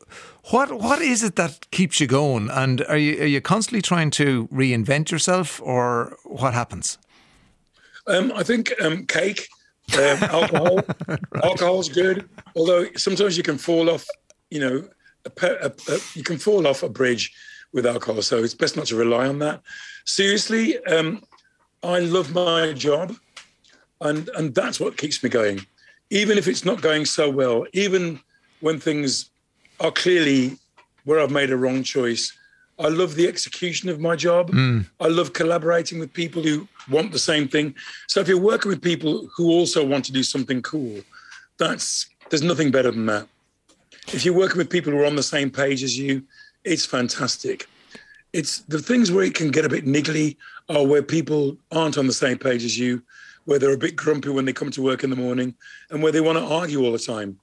what what is it that keeps you going? And are you are you constantly trying to reinvent yourself, or what happens? Um, I think um, cake, um, alcohol. Alcohol's good, although sometimes you can fall off. You know, a, a, a, you can fall off a bridge with alcohol, so it's best not to rely on that. Seriously, um, I love my job, and and that's what keeps me going, even if it's not going so well. Even when things are clearly where I've made a wrong choice. I love the execution of my job. Mm. I love collaborating with people who want the same thing. So if you're working with people who also want to do something cool, that's there's nothing better than that. If you're working with people who are on the same page as you, it's fantastic. It's the things where it can get a bit niggly are where people aren't on the same page as you, where they're a bit grumpy when they come to work in the morning, and where they want to argue all the time.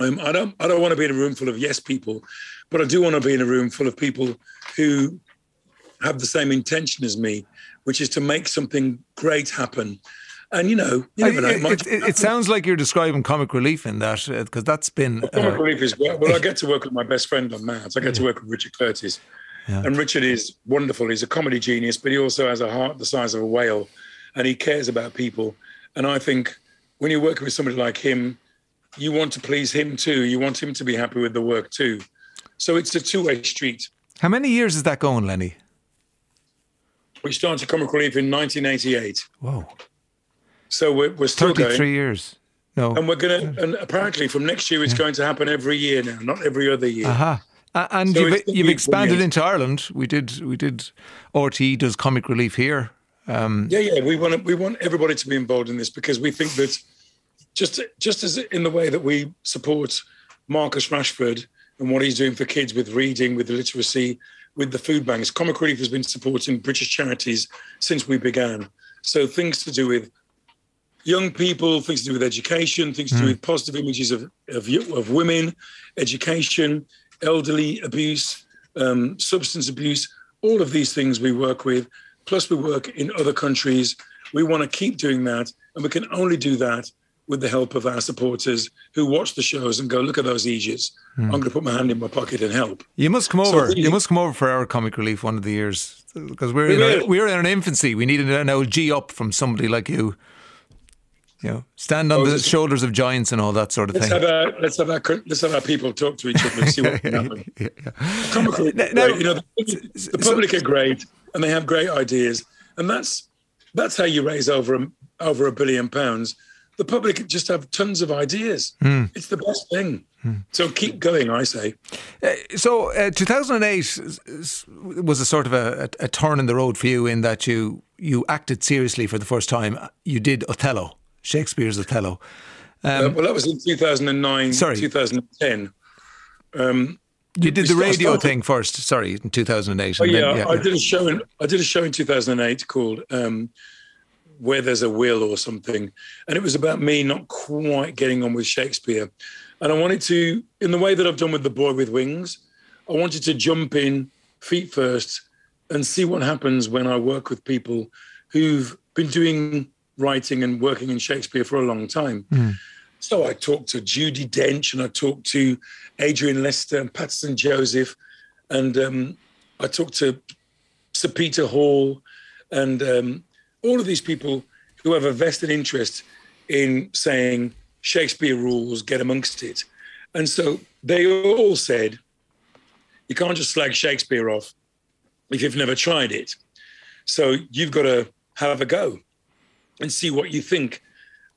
Um, I don't. I don't want to be in a room full of yes people, but I do want to be in a room full of people who have the same intention as me, which is to make something great happen. And you know, you never know. it, it, it, it sounds like you're describing comic relief in that because that's been Comic uh, relief is well. Well, I get to work with my best friend on Mads. I get to work with Richard Curtis, and Richard is wonderful. He's a comedy genius, but he also has a heart the size of a whale, and he cares about people. And I think when you're working with somebody like him, you want to please him too. You want him to be happy with the work too. So it's a two-way street. How many years is that going, Lenny? We started Comic Relief in 1988, Whoa, so we're, we're still thirty-three going. years. No, And we're going to, and apparently from next year, it's going to happen every year now, not every other year. aha. Uh, and So you've, you've expanded into Ireland. We did. We did. RT does comic relief here. Um, Yeah, yeah. We want we want everybody to be involved in this because we think that just just as in the way that we support Marcus Rashford and what he's doing for kids with reading, with literacy, with the food banks, Comic Relief has been supporting British charities since we began. So things to do with young people, things to do with education, things to do with positive images of of, of women, education, elderly abuse, um, substance abuse, all of these things we work with. Plus, we work in other countries. We want to keep doing that, and we can only do that with the help of our supporters who watch the shows and go, "Look at those Aegis. Hmm. I'm going to put my hand in my pocket and help." you must come So over. really- you must come over for our comic relief one of the years because we're we in our, we're in our infancy. We need an, an OG up from somebody like you. You know, stand on Oh, the shoulders of giants and all that sort of Let's thing. have our let's have our let's have our people talk to each other and see what can happen. Across Now- now- you know, the, the public are great and they have great ideas, and that's that's how you raise over a, over a billion pounds. The public just have tons of ideas. Hmm. It's the best thing. So keep going, I say. So, uh, 2008 s- s- was a sort of a, a, a turn in the road for you in that you you acted seriously for the first time. You did Othello, Shakespeare's Othello. Uh, well, that was in 2009, Um, Sorry. 2010. Um, You did the radio started- thing first. Sorry, in 2008. Oh and yeah, then- I did a show in I did a show in 2008 called um, "Where There's a Will" or something, and it was about me not quite getting on with Shakespeare, and I wanted to, in the way that I've done with "The Boy with Wings," I wanted to jump in feet first and see what happens when I work with people who've been doing writing and working in Shakespeare for a long time. So I talked to Judi Dench and I talked to Adrian Lester and Paterson Joseph, and um, I talked to Sir Peter Hall and um, all of these people who have a vested interest in saying Shakespeare rules, get amongst it. And so they all said, you can't just slag Shakespeare off if you've never tried it. So you've got to have a go and see what you think.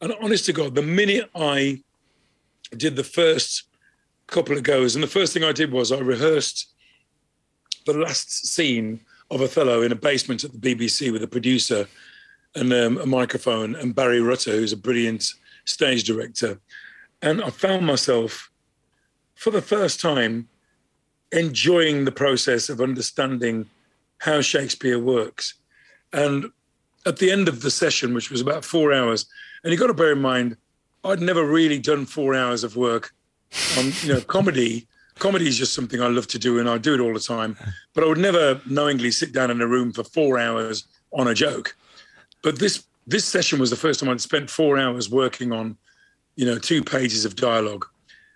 And honest to God, the minute I did the first couple of goes, and the first thing I did was I rehearsed the last scene of Othello in a basement at the BBC with a producer and um, a microphone and Barrie Rutter, who's a brilliant stage director. And I found myself, for the first time, enjoying the process of understanding how Shakespeare works. And at the end of the session, which was about four hours, and you've got to bear in mind, I'd never really done four hours of work on, you know, comedy. Comedy is just something I love to do, and I do it all the time. But I would never knowingly sit down in a room for four hours on a joke. But this this session was the first time I'd spent four hours working on, you know, two pages of dialogue.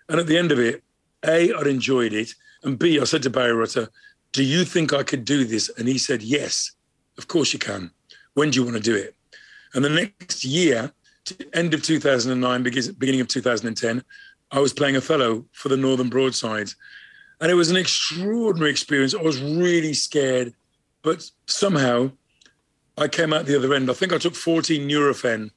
And at the end of it, A, I'd enjoyed it. And B, I said to Barrie Rutter, Do you think I could do this? And he said, Yes, of course you can. When do you want to do it? And the next year, end of 2009, beginning of 2010, I was playing Othello for the Northern Broadsides. And it was an extraordinary experience. I was really scared, but somehow I came out the other end. I think I took 14 Nurofen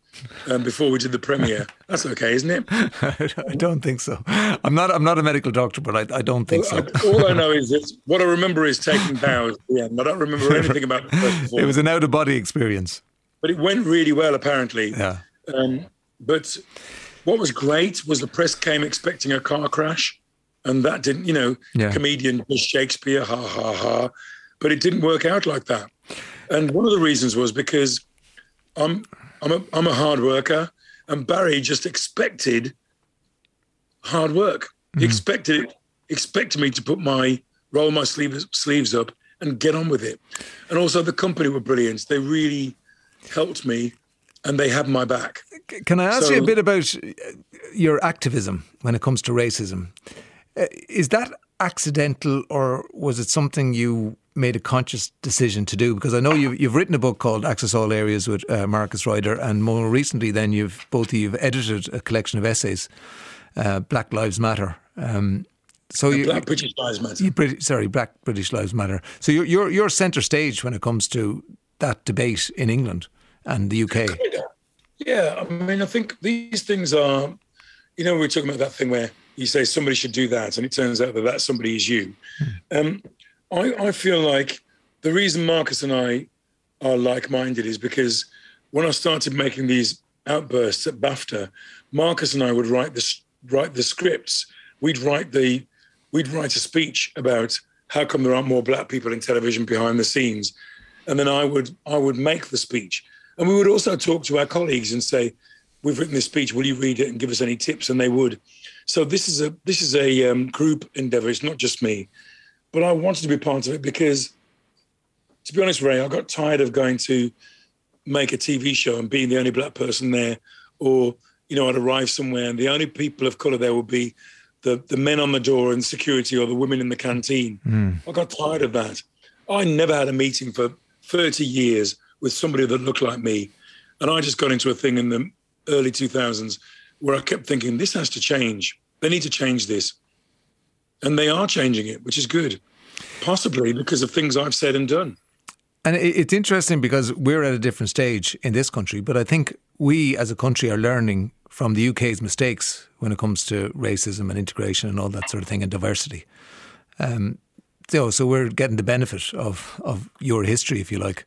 um, before we did the premiere. That's okay, isn't it? I don't think so. I'm not. I'm not a medical doctor, but I, I don't think so. I- all I know is what I remember is taking bows at the end. I don't remember anything about the first It was an out of body experience. but it went really well, apparently. Yeah. Um, but what was great was the press came expecting a car crash, and that didn't, you know, Yeah. comedian Shakespeare, ha ha ha. But it didn't work out like that. And one of the reasons was because I'm I'm a I'm a hard worker, and Barrie just expected hard work. He expected it, expected me to put my roll my sleeves sleeves up and get on with it. And also the company were brilliant. They really helped me and they had my back. Can I ask you a bit about uh, your activism when it comes to racism? Uh, Is that accidental, or was it something you made a conscious decision to do? Because I know you've, you've written a book called Access All Areas with uh, Marcus Ryder, and more recently, then you've both of you've edited a collection of essays, uh, Black Lives Matter. Um, so you, Black British Lives Matter. you sorry, Black British Lives Matter. So you're you're you're centre stage when it comes to that debate in England and the UK. Yeah, I mean, I think these things are, you know, we we're talking about that thing where you say somebody should do that, and it turns out that that somebody is you. Um, I, I feel like the reason Marcus and I are like-minded is because when I started making these outbursts at BAFTA, Marcus and I would write the write the scripts. We'd write the we'd write a speech about how come there aren't more black people in television behind the scenes, and then I would I would make the speech, and we would also talk to our colleagues and say, "We've written this speech. Will you read it and give us any tips?" And they would. So this is a this is a um, group endeavor. It's not just me, but I wanted to be part of it because, to be honest, Ray, I got tired of going to make a TV show and being the only black person there, or you know, I'd arrive somewhere and the only people of color there would be the the men on the door and security or the women in the canteen. Hmm. I got tired of that. I never had a meeting for 30 years with somebody that looked like me. And I just got into a thing in the early 2000s where I kept thinking, this has to change. They need to change this. And they are changing it, which is good, possibly because of things I've said and done. And it's interesting because we're at a different stage in this country, but I think we as a country are learning from the UK's mistakes when it comes to racism and integration and all that sort of thing and diversity. Um, so, so we're getting the benefit of, of your history, if you like,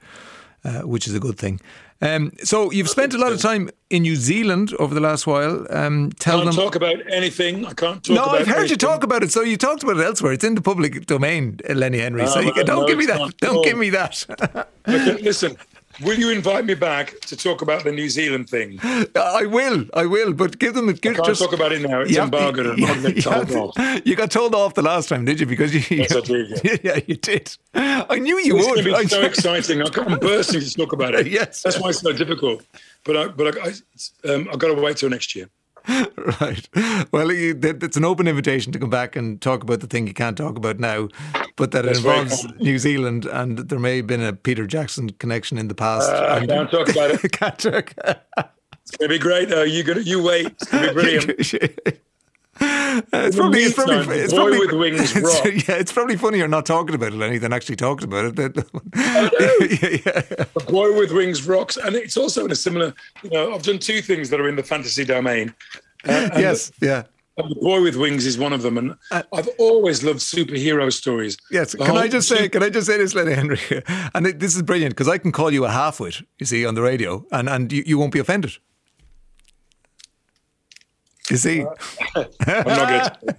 uh, which is a good thing. Um, so you've spent a lot of time in New Zealand over the last while. Um, tell can't them. talk about anything. I can't talk no, about I've heard anything. you talk about it. So you talked about it elsewhere. It's in the public domain, Lenny Henry. so No, you, don't no, give me it's that. Don't give me that. Okay, listen, will you invite me back to talk about the New Zealand thing? I will. I will. But give them. Give, I can't just, talk about it now. It's have- embargoed. I'm you- not going to you tell have- off. You got told off the last time, did you? Because you. Yes, I did, yeah. yeah, you did. I knew you It's would. going to be so exciting. I can't- I'm bursting to talk about it. Yes. that's why it's so difficult. But I, but I, I, um, I've got to wait till next year. Right. Well, it's an open invitation to come back and talk about the thing you can't talk about now, but that That's very involves kind. New Zealand and there may have been a Peter Jackson connection in the past. Uh, I can't talk about it. can't talk. It's going to be great. Though. You gonna, you wait. It's going to be brilliant. It's probably, it's probably, it's Boy probably with Wings it's- yeah, it's probably funnier not talking about it Lenny, than actually talking about it. Yeah, yeah. The Boy with Wings rocks, and it's also in a similar. You know, I've done two things that are in the fantasy domain. Uh, Yes, yeah. the, and the Boy with Wings is one of them, and I've always loved superhero stories. Yes, The can I just say? Can I just say this, Lenny Henry? And it- this is brilliant because I can call you a halfwit, you see, on the radio, and and you, you won't be offended. You see, I'm not good.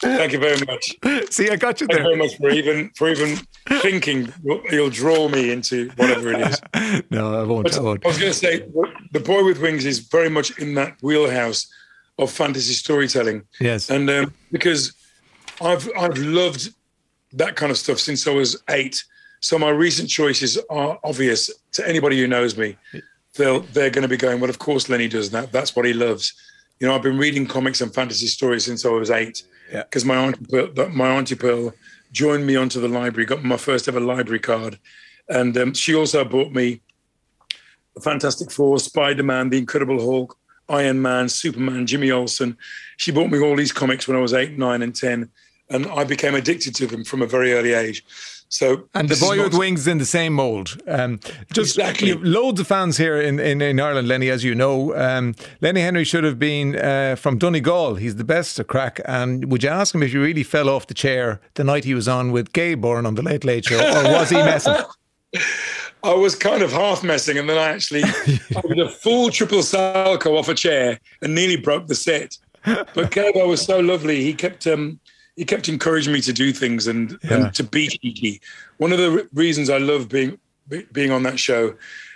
Thank you very much. see, I got you Thank you very much for even for even thinking you'll draw me into whatever it is. No, I won't. But I I was going to say, the boy with wings is very much in that wheelhouse of fantasy storytelling. Yes. and um, because I've I've loved that kind of stuff since I was eight. So my recent choices are obvious to anybody who knows me. They'll they're going to be going. Well, of course, Lenny does that. That's what he loves. You know, I've been reading comics and fantasy stories since I was eight. Yeah. Because my auntie Pearl, my auntie Pearl joined me onto the library, got my first ever library card, and um, she also bought me the Fantastic Four, Spider Man, The Incredible Hulk, Iron Man, Superman, Jimmy Olsen. She bought me all these comics when I was eight, nine, and 10. And I became addicted to them from a very early age. So, And the boy not- with wings in the same mould. Um, just Exactly. loads of fans here in, in, in Ireland, Lenny, as you know. Um, Lenny Henry should have been uh, from Donegal. He's the best at crack. And would you ask him if he really fell off the chair the night he was on with Gay Byrne on the Late Late Show, or was he messing? I was kind of half messing, and then I actually I did a full triple salchow off a chair and nearly broke the set. But Gaybo was so lovely; he kept um, he kept encouraging me to do things and, Yeah. and to be cheeky. One of the reasons I love being being on that show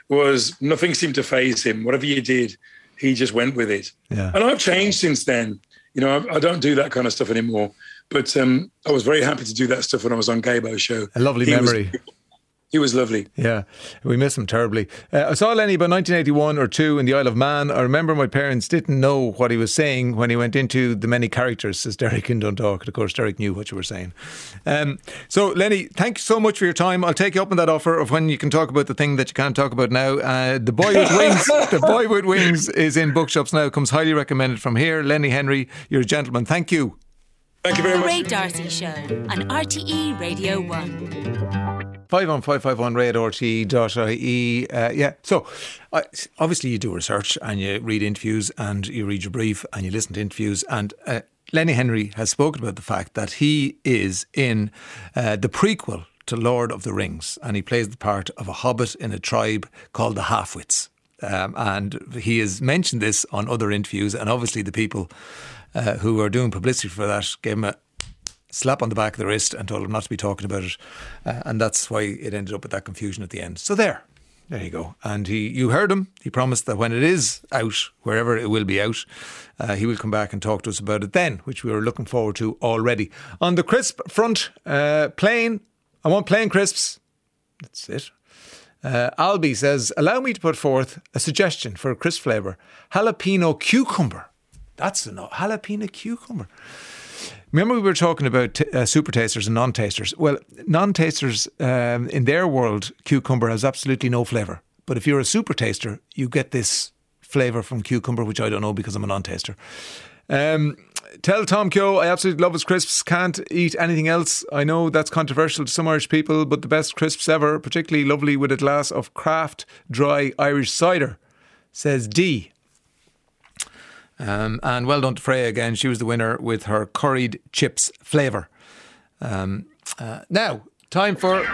was nothing seemed to phase him. Whatever you did, he just went with it. Yeah. And I've changed since then. You know, I, I don't do that kind of stuff anymore. But um, I was very happy to do that stuff when I was on Gaybo's show. A lovely He was- memory. He was lovely. Yeah, we miss him terribly. Uh, I saw Lenny about 1981 or two in the Isle of Man. I remember my parents didn't know what he was saying when he went into the many characters, says Derek in Dundalk. And of course, Derek knew what you were saying. Um, so, Lenny, thank you so much for your time. I'll take you up on that offer of when you can talk about the thing that you can't talk about now. Uh, the Boy with Wings, The Boy with Wings is in bookshops now. Comes highly recommended from here. Lenny Henry, you're a gentleman. Thank you. Thank you very The much. Ray Darcy Show on RTE Radio 1. Five on five five one red RT.ie. Uh, yeah. So uh, obviously you do research and you read interviews and you read your brief and you listen to interviews and. Uh, Lenny Henry has spoken about the fact that he is in uh, the prequel to Lord of the Rings and he plays the part of a hobbit in a tribe called the Halfwits. Um, and he has mentioned this on other interviews, and obviously the people uh, who are doing publicity for that gave him a slap on the back of the wrist and told him not to be talking about it, uh, and that's why it ended up with that confusion at the end. So there, there you go. And he, you heard him. He promised that when it is out, wherever it will be out, uh, he will come back and talk to us about it then, which we were looking forward to already. On the crisp front, uh, plain. I want plain crisps. That's it. Uh, Albie says, allow me to put forth a suggestion for a crisp flavour jalapeno cucumber. That's enough. Jalapeno cucumber. Remember, we were talking about t- uh, super tasters and non tasters. Well, non tasters, um, in their world, cucumber has absolutely no flavour. But if you're a super taster, you get this flavour from cucumber, which I don't know because I'm a non-taster. Um, tell Tom Keogh I absolutely love his crisps. Can't eat anything else. I know that's controversial to some Irish people, but the best crisps ever, particularly lovely with a glass of craft dry Irish cider, says D. Um, and well done to Freya again. She was the winner with her curried chips flavour. Um, uh, now, time for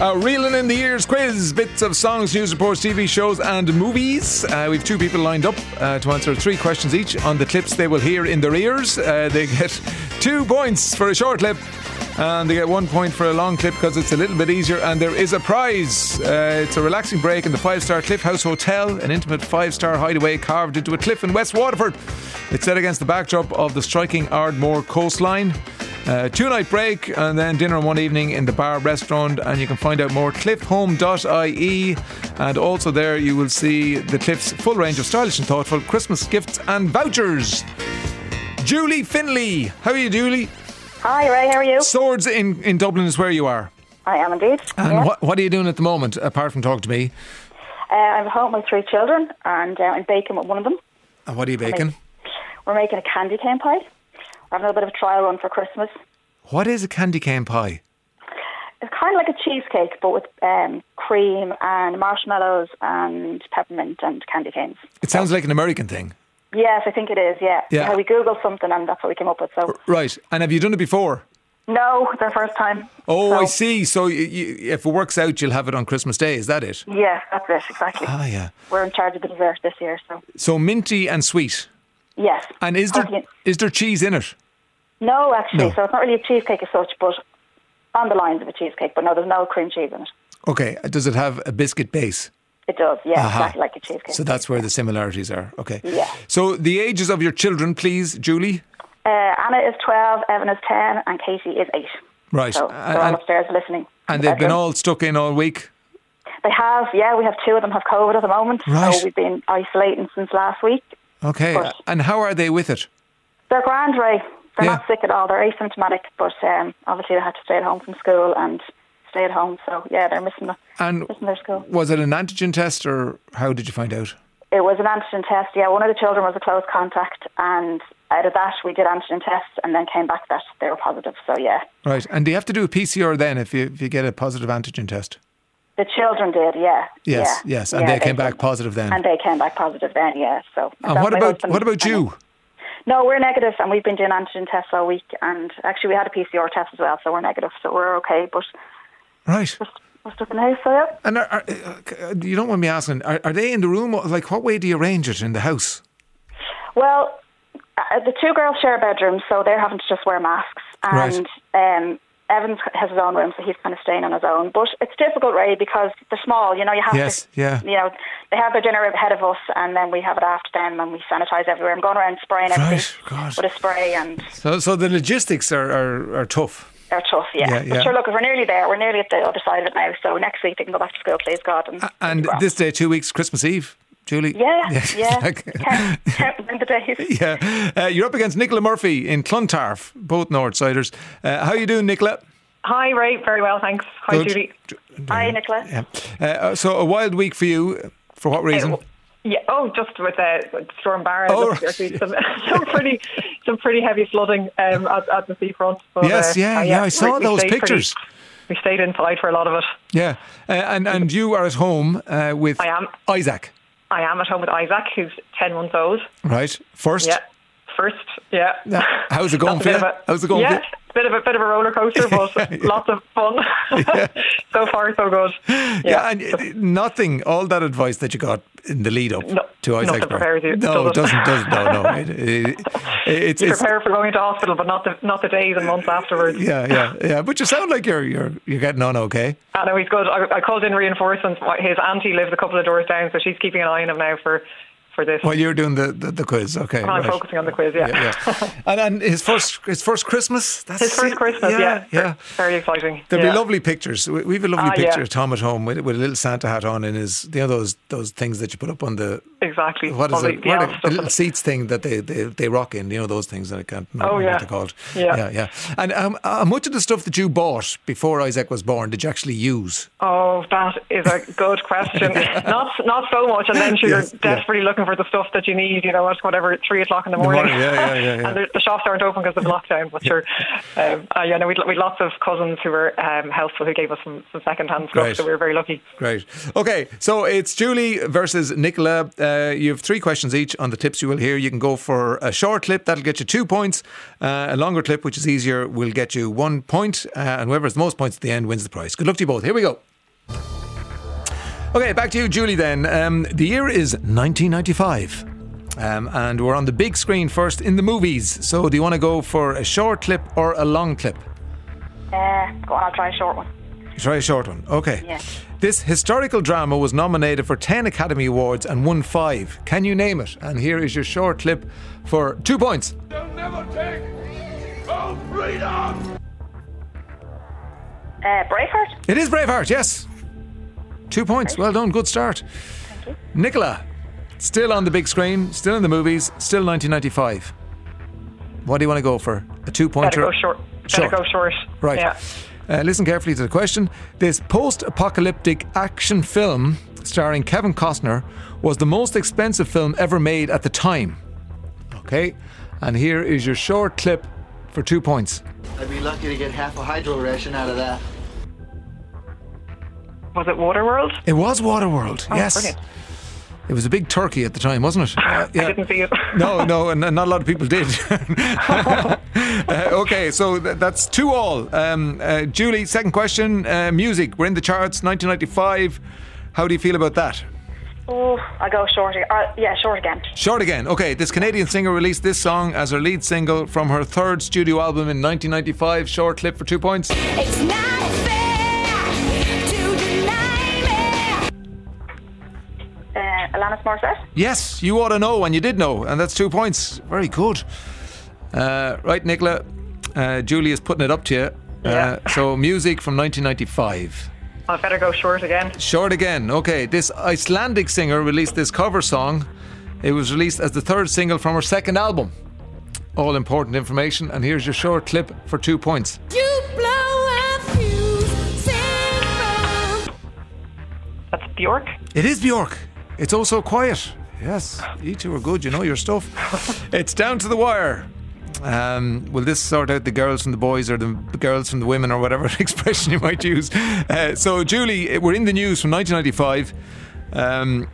a reeling in the ears quiz. Bits of songs, news reports, TV shows, and movies. Uh, we've two people lined up uh, to answer three questions each on the clips they will hear in their ears. Uh, they get two points for a short clip. And they get one point for a long clip because it's a little bit easier. And there is a prize. Uh, it's a relaxing break in the five star Cliff House Hotel, an intimate five star hideaway carved into a cliff in West Waterford. It's set against the backdrop of the striking Ardmore coastline. Uh, two night break and then dinner one evening in the bar restaurant. And you can find out more cliffhome.ie. And also there you will see the Cliff's full range of stylish and thoughtful Christmas gifts and vouchers. Julie Finley. How are you, Julie? Hi, Ray. How are you? Swords in, in Dublin is where you are. I am indeed. And yeah. what, what are you doing at the moment, apart from talking to me? Uh, I'm at home with three children, and uh, I'm baking with one of them. And what are you baking? We're making a candy cane pie. We're having a little bit of a trial run for Christmas. What is a candy cane pie? It's kind of like a cheesecake, but with um, cream and marshmallows and peppermint and candy canes. It sounds like an American thing. Yes, I think it is. Yeah. Yeah. We googled something, and that's what we came up with. So Right. And have you done it before? no, the first time. Oh, So- I see. So you, you, if it works out, you'll have it on Christmas Day. Is that it? Yeah, that's it exactly. Ah, yeah. We're in charge of the dessert this year, so So minty and sweet. yes. And is there is there cheese in it? No, actually, No. so it's not really a cheesecake as such, but on the lines of a cheesecake. But no, there's no cream cheese in it. Okay. Does it have a biscuit base? It does, yeah, Aha. exactly like a cheesecake. So that's where the similarities are. Okay. Yeah. So the ages of your children, please, Julie. Uh, Anna is 12, Evan is 10, and Katie is 8. Right. So And- they're all upstairs listening. And they've been all stuck in all week. They have, yeah, we have two of them have COVID at the moment. Right. So we've been isolating since last week. Okay. But- And how are they with it? They're grand, Ray. They're Yeah. not sick at all. They're asymptomatic, but um, obviously they had to stay at home from school and stay at home. So yeah, they're missing, the, And missing their school. was it an antigen test or how did you find out? It was an antigen test. Yeah, one of the children was a close contact, and out of that we did antigen tests, and then came back that they were positive. So yeah, Right. And do you have to do a PCR then if you if you get a positive antigen test? the children did. Yeah. Yes, yeah. yes. And Yeah, they came did. back positive then. And they came back positive then. Yeah. So. And what about husband, what about you? No, we're negative, and we've been doing antigen tests all week, and actually we had a PCR test as well, so we're negative, so we're okay. But Right. we're stuck in the house, so yeah. And are, are, uh, you don't want me asking, are, are they in the room? Like, what way do you arrange it in the house? Well, uh, the two girls share a bedroom, so they're having to just wear masks. Right. And um, Evans has his own room, so he's kind of staying on his own. But it's difficult, Ray, because they're small. You know, you have Yes, to. yeah. You know, they have their dinner ahead of us, and then we have it after them, and we sanitize everywhere. I'm going around spraying Right, everything God. with a spray, and So, so the logistics are, are, are tough. They're tough. Yeah. Yeah, yeah. But sure, look, we're nearly there. We're nearly at the other side of it now. So next week they can go back to school, please God. And, And well. this day, two weeks, Christmas Eve, Julie. Yeah, yeah. Like- Count- counting down the days. yeah. Uh, you're up against Nicola Murphy in Clontarf, both Northsiders. Uh, how you doing, Nicola? Hi, Ray. Very well, thanks. Hi, Good. Judy. Hi, Nicola. Yeah. Uh, so a wild week for you. For what reason? Yeah. Oh, just with uh, Storm Barra. Oh, look, some, some pretty, some pretty heavy flooding um, at, at the seafront. But, Yes, uh, yeah, uh, yeah, I saw we- we those pretty- pictures. we stayed inside for a lot of it. Yeah. Uh, and and you are at home uh, with I am. Isaac, I am at home with Isaac, who's ten months old. right? First. Yeah. First, yeah. Yeah. How's it going for you? How's it going Yeah, bit of a bit of a roller coaster, but lots of fun. so far, so good. Yeah. Yeah, and nothing, all that advice that you got in the lead up No, to birth. prepares you, No, it does it? doesn't, doesn't, no, no. It, it, it's, you it's, prepare for going to hospital, but not the not the days and months afterwards. yeah, yeah, yeah. But you sound like you're you're you're getting on okay. I know he's good. I, I called in reinforcements. His auntie lives a couple of doors down, so she's keeping an eye on him now for for this. Well, you're doing the, the, the quiz, okay. I'm right. focusing on the quiz, yeah. Yeah, yeah. and, and his first his first Christmas. That's His first it. Christmas, yeah. yeah. Very exciting. There'll yeah. be lovely pictures. We we have a lovely Ah, picture yeah. of Tom at home with, with a little Santa hat on and his, you know, those those things that you put up on the Exactly. what is it? the What are elf the little seats thing that they, they, they rock in. You know those things that I can't remember Oh, what they're called. Yeah. yeah, yeah. And um, uh, much of the stuff that you bought before Isaac was born, did you actually use? Oh, that is a good question. not not so much, and then you're yeah. desperately looking for the stuff that you need. You know, at whatever three o'clock in the morning. morning, yeah, yeah, yeah, yeah. and the, the shops aren't open because of lockdown. But sure, um, uh, yeah, no, we we lots of cousins who were um, helpful who gave us some, some second hand stuff, Great. so we were very lucky. Great. Okay, so it's Julie versus Nicola. Uh, you have three questions each on the tips you will hear. You can go for a short clip, that'll get you two points. Uh, a longer clip, which is easier, will get you one point. Uh, and whoever has the most points at the end wins the prize. Good luck to you both. Here we go. Okay, back to you, Julie, then. Um, the year is 1995. Um, and we're on the big screen first in the movies. So, do you want to go for a short clip or a long clip? Uh, go on, I'll try a short one. Try a short one. Okay. Yeah. This historical drama was nominated for 10 Academy Awards and won five. Can you name it? And here is your short clip for two points. They'll never take our freedom! Uh, Braveheart? It is Braveheart, yes. Two points. Well done. Good start. Nicola, still on the big screen, still in the movies, still 1995. What do you want to go for? A two pointer? Better go short. Better Short. go short. Right. Yeah. Uh, listen carefully to the question. This post apocalyptic action film starring Kevin Costner was the most expensive film ever made at the time. Okay. And here is your short clip for two points. I'd be lucky to get half a hydro ration out of that. Was it Waterworld? It was Waterworld, Oh, yes. brilliant. It was a big turkey at the time, wasn't it? Uh, I didn't see it. no, no, and and not a lot of people did. Uh, okay, so th- that's two all. Um, uh, Julie, second question. Uh, music. We're in the charts, 1995. How do you feel about that? Oh, I'll go short. ag- Uh, yeah, short again. Short again. Okay, this Canadian singer released this song as her lead single from her third studio album in 1995. Short clip for two points. It's not fair Alanis Morissette? Yes, you ought to know, and you did know, and that's two points. Very good. Uh, right, Nicola. Uh, Julie is putting it up to you. Yeah. Uh, so, music from 1995. I better go short again. Short again. Okay, this Icelandic singer released this cover song. It was released as the third single from her second album. All important information, and here's your short clip for two points. You blow a fuse, That's Bjork. It is Bjork. It's oh so quiet. Yes, you two are good. You know your stuff. it's down to the wire. Um, will this sort out the girls from the boys or the girls from the women or whatever expression you might use? Uh, so, Julie, we're in the news from 1995. Um,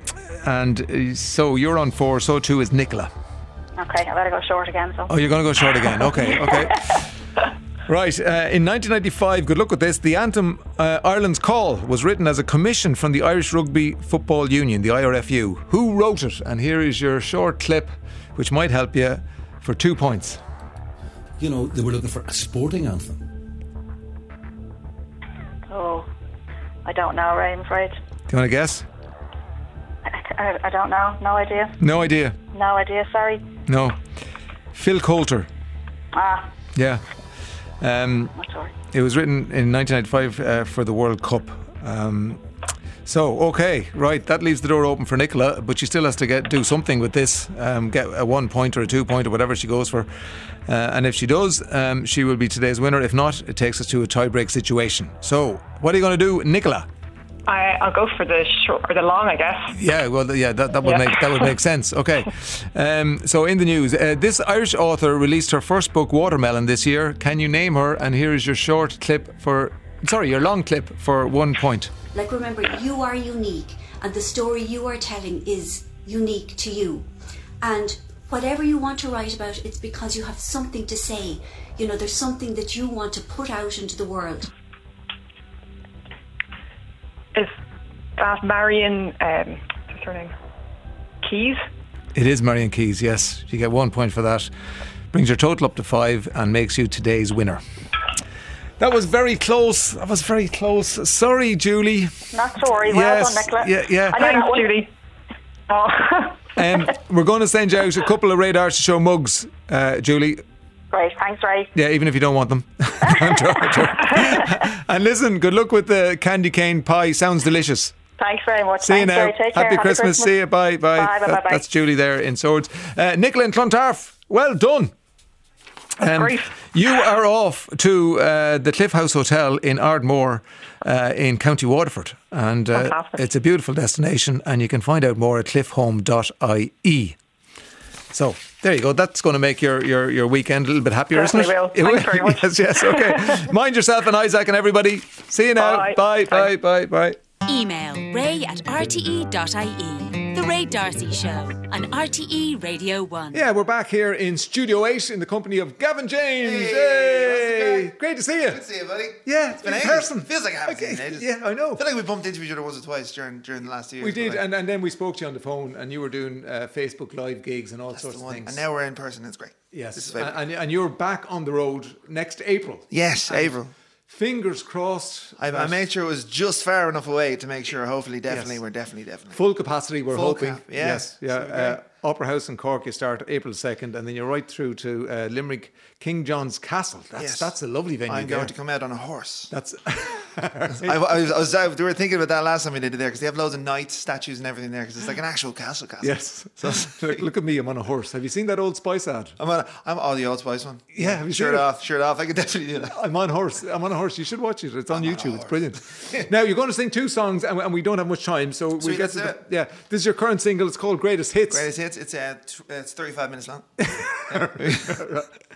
and uh, so you're on four, so too is Nicola. Okay, I better go short again. So. Oh, you're going to go short again. Okay, okay. Right, uh, in 1995, good luck with this. The anthem uh, Ireland's Call was written as a commission from the Irish Rugby Football Union, the IRFU. Who wrote it? And here is your short clip, which might help you for two points. You know, they were looking for a sporting anthem. Oh, I don't know, Ray, I'm afraid. Do you want to guess? I, I don't know. No idea. No idea. No idea, sorry. No. Phil Coulter. Ah, Yeah. Um, it was written in 1995 uh, for the World Cup. Um, so okay, right. That leaves the door open for Nicola, but she still has to get do something with this. Um, get a one point or a two point or whatever she goes for. Uh, and if she does, um, she will be today's winner. If not, it takes us to a tie-break situation. So what are you going to do, Nicola? I, I'll go for the short or the long, I guess. Yeah, well, yeah, that, that would Yeah. make that would make sense. Okay, um, so in the news, uh, this Irish author released her first book, Watermelon, this year. Can you name her? And here is your short clip for, sorry, your long clip for one point. Like, remember, you are unique, and the story you are telling is unique to you. And whatever you want to write about, it's because you have something to say. You know, there's something that you want to put out into the world. That Marion? Um, what's her name? Keys. It is Marian Keyes. Yes, you get one point for that. Brings your total up to five and makes you today's winner. That was very close. That was very close. Sorry, Julie. Not sorry. Well Yes, done, Nicola. yeah, yeah. I knew that Thanks, one. Judy. Oh, Um, we're going to send you out a couple of Ray Darcy Show mugs, uh, Julie. Great, thanks, Ray. Yeah, even if you don't want them. I'm joking, I'm joking. and listen, good luck with the candy cane pie. Sounds delicious. Thanks very much. See you Thanks, now. Ray. Take care. Happy, Christmas. See you. Bye. Bye. Bye, bye, That- bye, bye. That's Julie there in Swords. Uh, Nicola and Clontarf, well done. Um, you are off to uh, the Cliff House Hotel in Ardmore uh, in County Waterford. And uh, it's a beautiful destination, and you can find out more at cliffhome.ie. So there you go. That's going to make your, your, your weekend a little bit happier, Definitely isn't will. it? It Thanks very much. Yes, yes. Okay. Mind yourself and Isaac and everybody. See you now. Bye. Bye, bye, bye, bye. Email ray at rte.ie. The Ray Darcy Show on RTE Radio 1. Yeah, we're back here in Studio 8 in the company of Gavin James. Hey, Great to see you. Good to see you, buddy. Yeah, it's been in ages. person. Feels like I haven't seen you in ages. Yeah, I know. I feel like we bumped into each other once or twice during during the last year. We did, and, and then we spoke to you on the phone, and you were doing uh, Facebook Live gigs and all sorts of things. And now we're in person. It's great. yes, This is and, and, and you're back on the road next April. Yes, And April. Fingers crossed. I, I made sure it was just far enough away to make sure. Hopefully, definitely, Yes. we're definitely, definitely. Full capacity, we're Full hoping. cap, yeah. Yes, yeah. Uh, Opera House in Cork, you start April 2nd, and then you're right through to uh, Limerick, King John's Castle. That's Yes. that's a lovely venue. I'm there. going to come out on a horse. That's. I, I was, I was out, we were thinking about that last time we did it there because they have loads of knights, statues, and everything there because it's like an actual castle. Castle. Yes. So, look, look at me, I'm on a horse. Have you seen that old Spice ad? I'm on. A, I'm all the Old Spice one. Yeah, have you shirt seen it? off, shirt off. I could definitely do that. I'm on horse. I'm on a horse. You should watch it. It's on YouTube. It's brilliant. now you're going to sing two songs, and, and we don't have much time, so we get to the, yeah. This is your current single. It's called Greatest Hits. Greatest hits. It's uh, t- it's 35 minutes long.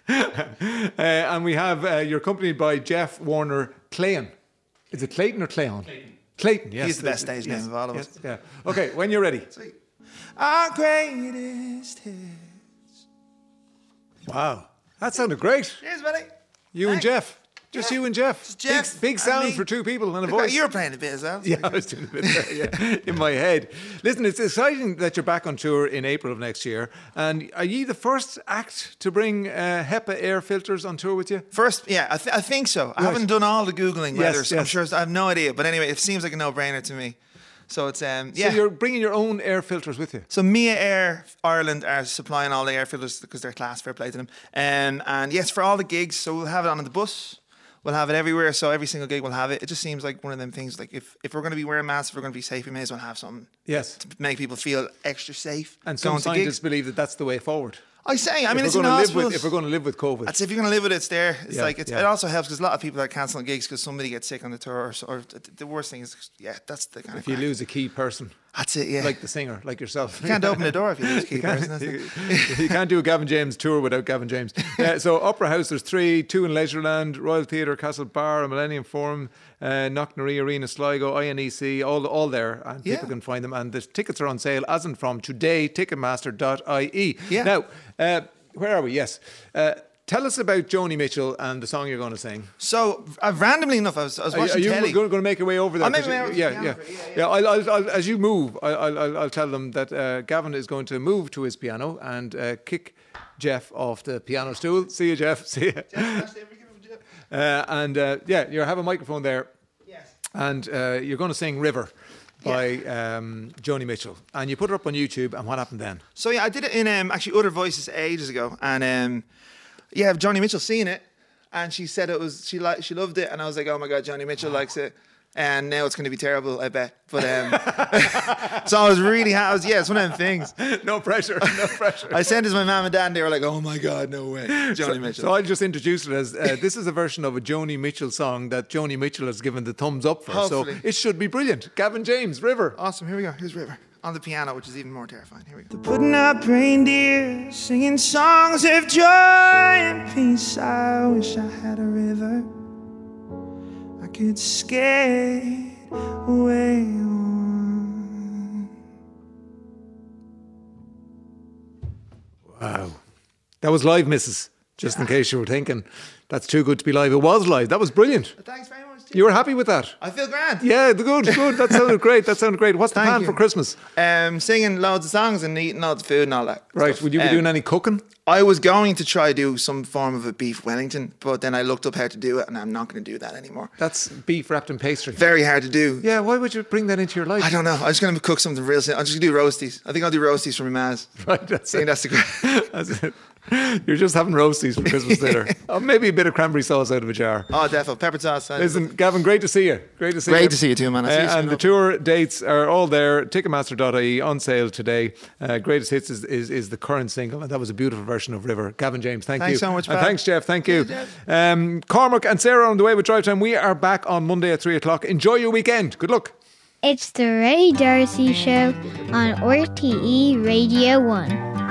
uh, and we have uh, you're accompanied by Jeff Warner Clayton. Is it Clayton or Clayon? Clayton. Clayton. Yes. He's the best stage yes, name of all of yes, us. Yeah. Okay. When you're ready. Our greatest hits. Wow. That sounded great. Cheers, buddy. You and Jeff. Just you and Jeff. Jeff Big, big sound for two people and a voice. You were playing a bit as well. Yeah, I was doing a bit there, yeah, in my head. Listen, it's exciting that you're back on tour in April of next year. And are you the first act to bring uh, HEPA air filters on tour with you? First, yeah, I, th- I think so. I haven't done all the googling Yes, whether I'm sure. I have no idea, but anyway, it seems like a no-brainer to me. So it's um yeah. So you're bringing your own air filters with you? So Mia Air Ireland are supplying all the air filters because they're class, fair play to them. Um, and yes, for all the gigs, so we'll have it on the bus. We'll have it everywhere. So every single gig will have it. It just seems like one of them things. Like if, if we're going to be wearing masks, if we're going to be safe, we may as well have something Yes. to make people feel extra safe. And some scientists believe that that's the way forward. I say, I mean, if it's going to live with if we're going to live with COVID. That's if you're going to live with it, it's there. It's Yeah, like it's, yeah. it also helps because a lot of people are cancelling gigs because somebody gets sick on the tour. Or, or the worst thing is, yeah, that's the kind if of If you crack. lose a key person. That's it, yeah. Like the singer, like yourself. You can't open the door if you lose a key You can't- person. You, it. you can't do a Gavin James tour without Gavin James. Uh, so Opera House, there's three, two in Leisureland, Royal Theatre, Castlebar, Millennium Forum, uh, Knocknarea Arena, Sligo, INEC, all all there, and Yeah. people can find them. And the tickets are on sale as and from today. Ticketmaster.ie. Yeah. Now, uh, where are we? Yes. Uh, tell us about Joni Mitchell and the song you're going to sing. So uh, randomly enough, I was, I was Are, watching are you telly. going, to make your way over there? I'll make my you- way over to yeah, the yeah, yeah. I'll, I'll, I'll, as you move, I'll, I'll, I'll tell them that uh, Gavin is going to move to his piano and uh, kick Jeff off the piano stool. See you, Jeff. See you. Uh, and uh, yeah, you have a microphone there. Yes. And uh, you're going to sing "River" by um, Joni Mitchell, and you put it up on YouTube. And what happened then? So yeah, I did it in um, actually Other Voices ages ago, and um, yeah, Joni Mitchell seen it, and she said it was she liked she loved it, and I was like, oh my god, Joni Mitchell likes it, and now it's going to be terrible, I bet. But um, so I was really happy. I was, yeah, it's one of them things. no pressure, no pressure. I sent it to my mom and dad, and they were like, oh my god, no way, Joni so, Mitchell. So I'll just introduced it as uh, this is a version of a Joni Mitchell song that Joni Mitchell has given the thumbs up for. Hopefully. So it should be brilliant. Gavin James, River. awesome. Here we go. Here's River on the piano, which is even more terrifying. Here we go. The putting up reindeer, singing songs of joy and peace. I wish I had a river I could skate away on. Wow. That was live, Mrs. Just in case you were thinking that's too good to be live. It was live. That was brilliant. Thanks very much. You were happy with that? I feel grand. Yeah, good, good. That sounded great. That sounded great. What's the Thank plan you. for Christmas? Um, singing loads of songs and eating loads of food and all that. Right. stuff. Would you be Um, doing any cooking? I was going to try to do some form of a beef Wellington, but then I looked up how to do it, and I'm not going to do that anymore. That's beef wrapped in pastry. Very hard to do. Yeah, why would you bring that into your life? I don't know. I'm just going to cook something real simple. I'm just going to do roasties. I think I'll do roasties for my mas. Right, that's I think it. that's the great. That's it. You're just having roasties for Christmas dinner. oh, maybe a bit of cranberry sauce out of a jar. Oh, defo. Pepper sauce. Listen, Gavin, great to see you. Great to see Great you. Great to see you too, man. I'll see Uh, soon, and the hope. tour dates are all there. Ticketmaster.ie on sale today. Uh, Greatest Hits is, is, is the current single, and that was a beautiful version of River. Gavin James, thank Thanks you. so much, And thanks, Jeff. Thank you. Um, Cormac and Sarah on the way with Drive Time. We are back on Monday at 3 o'clock. Enjoy your weekend. Good luck. It's the Ray Darcy Show on RTE Radio 1.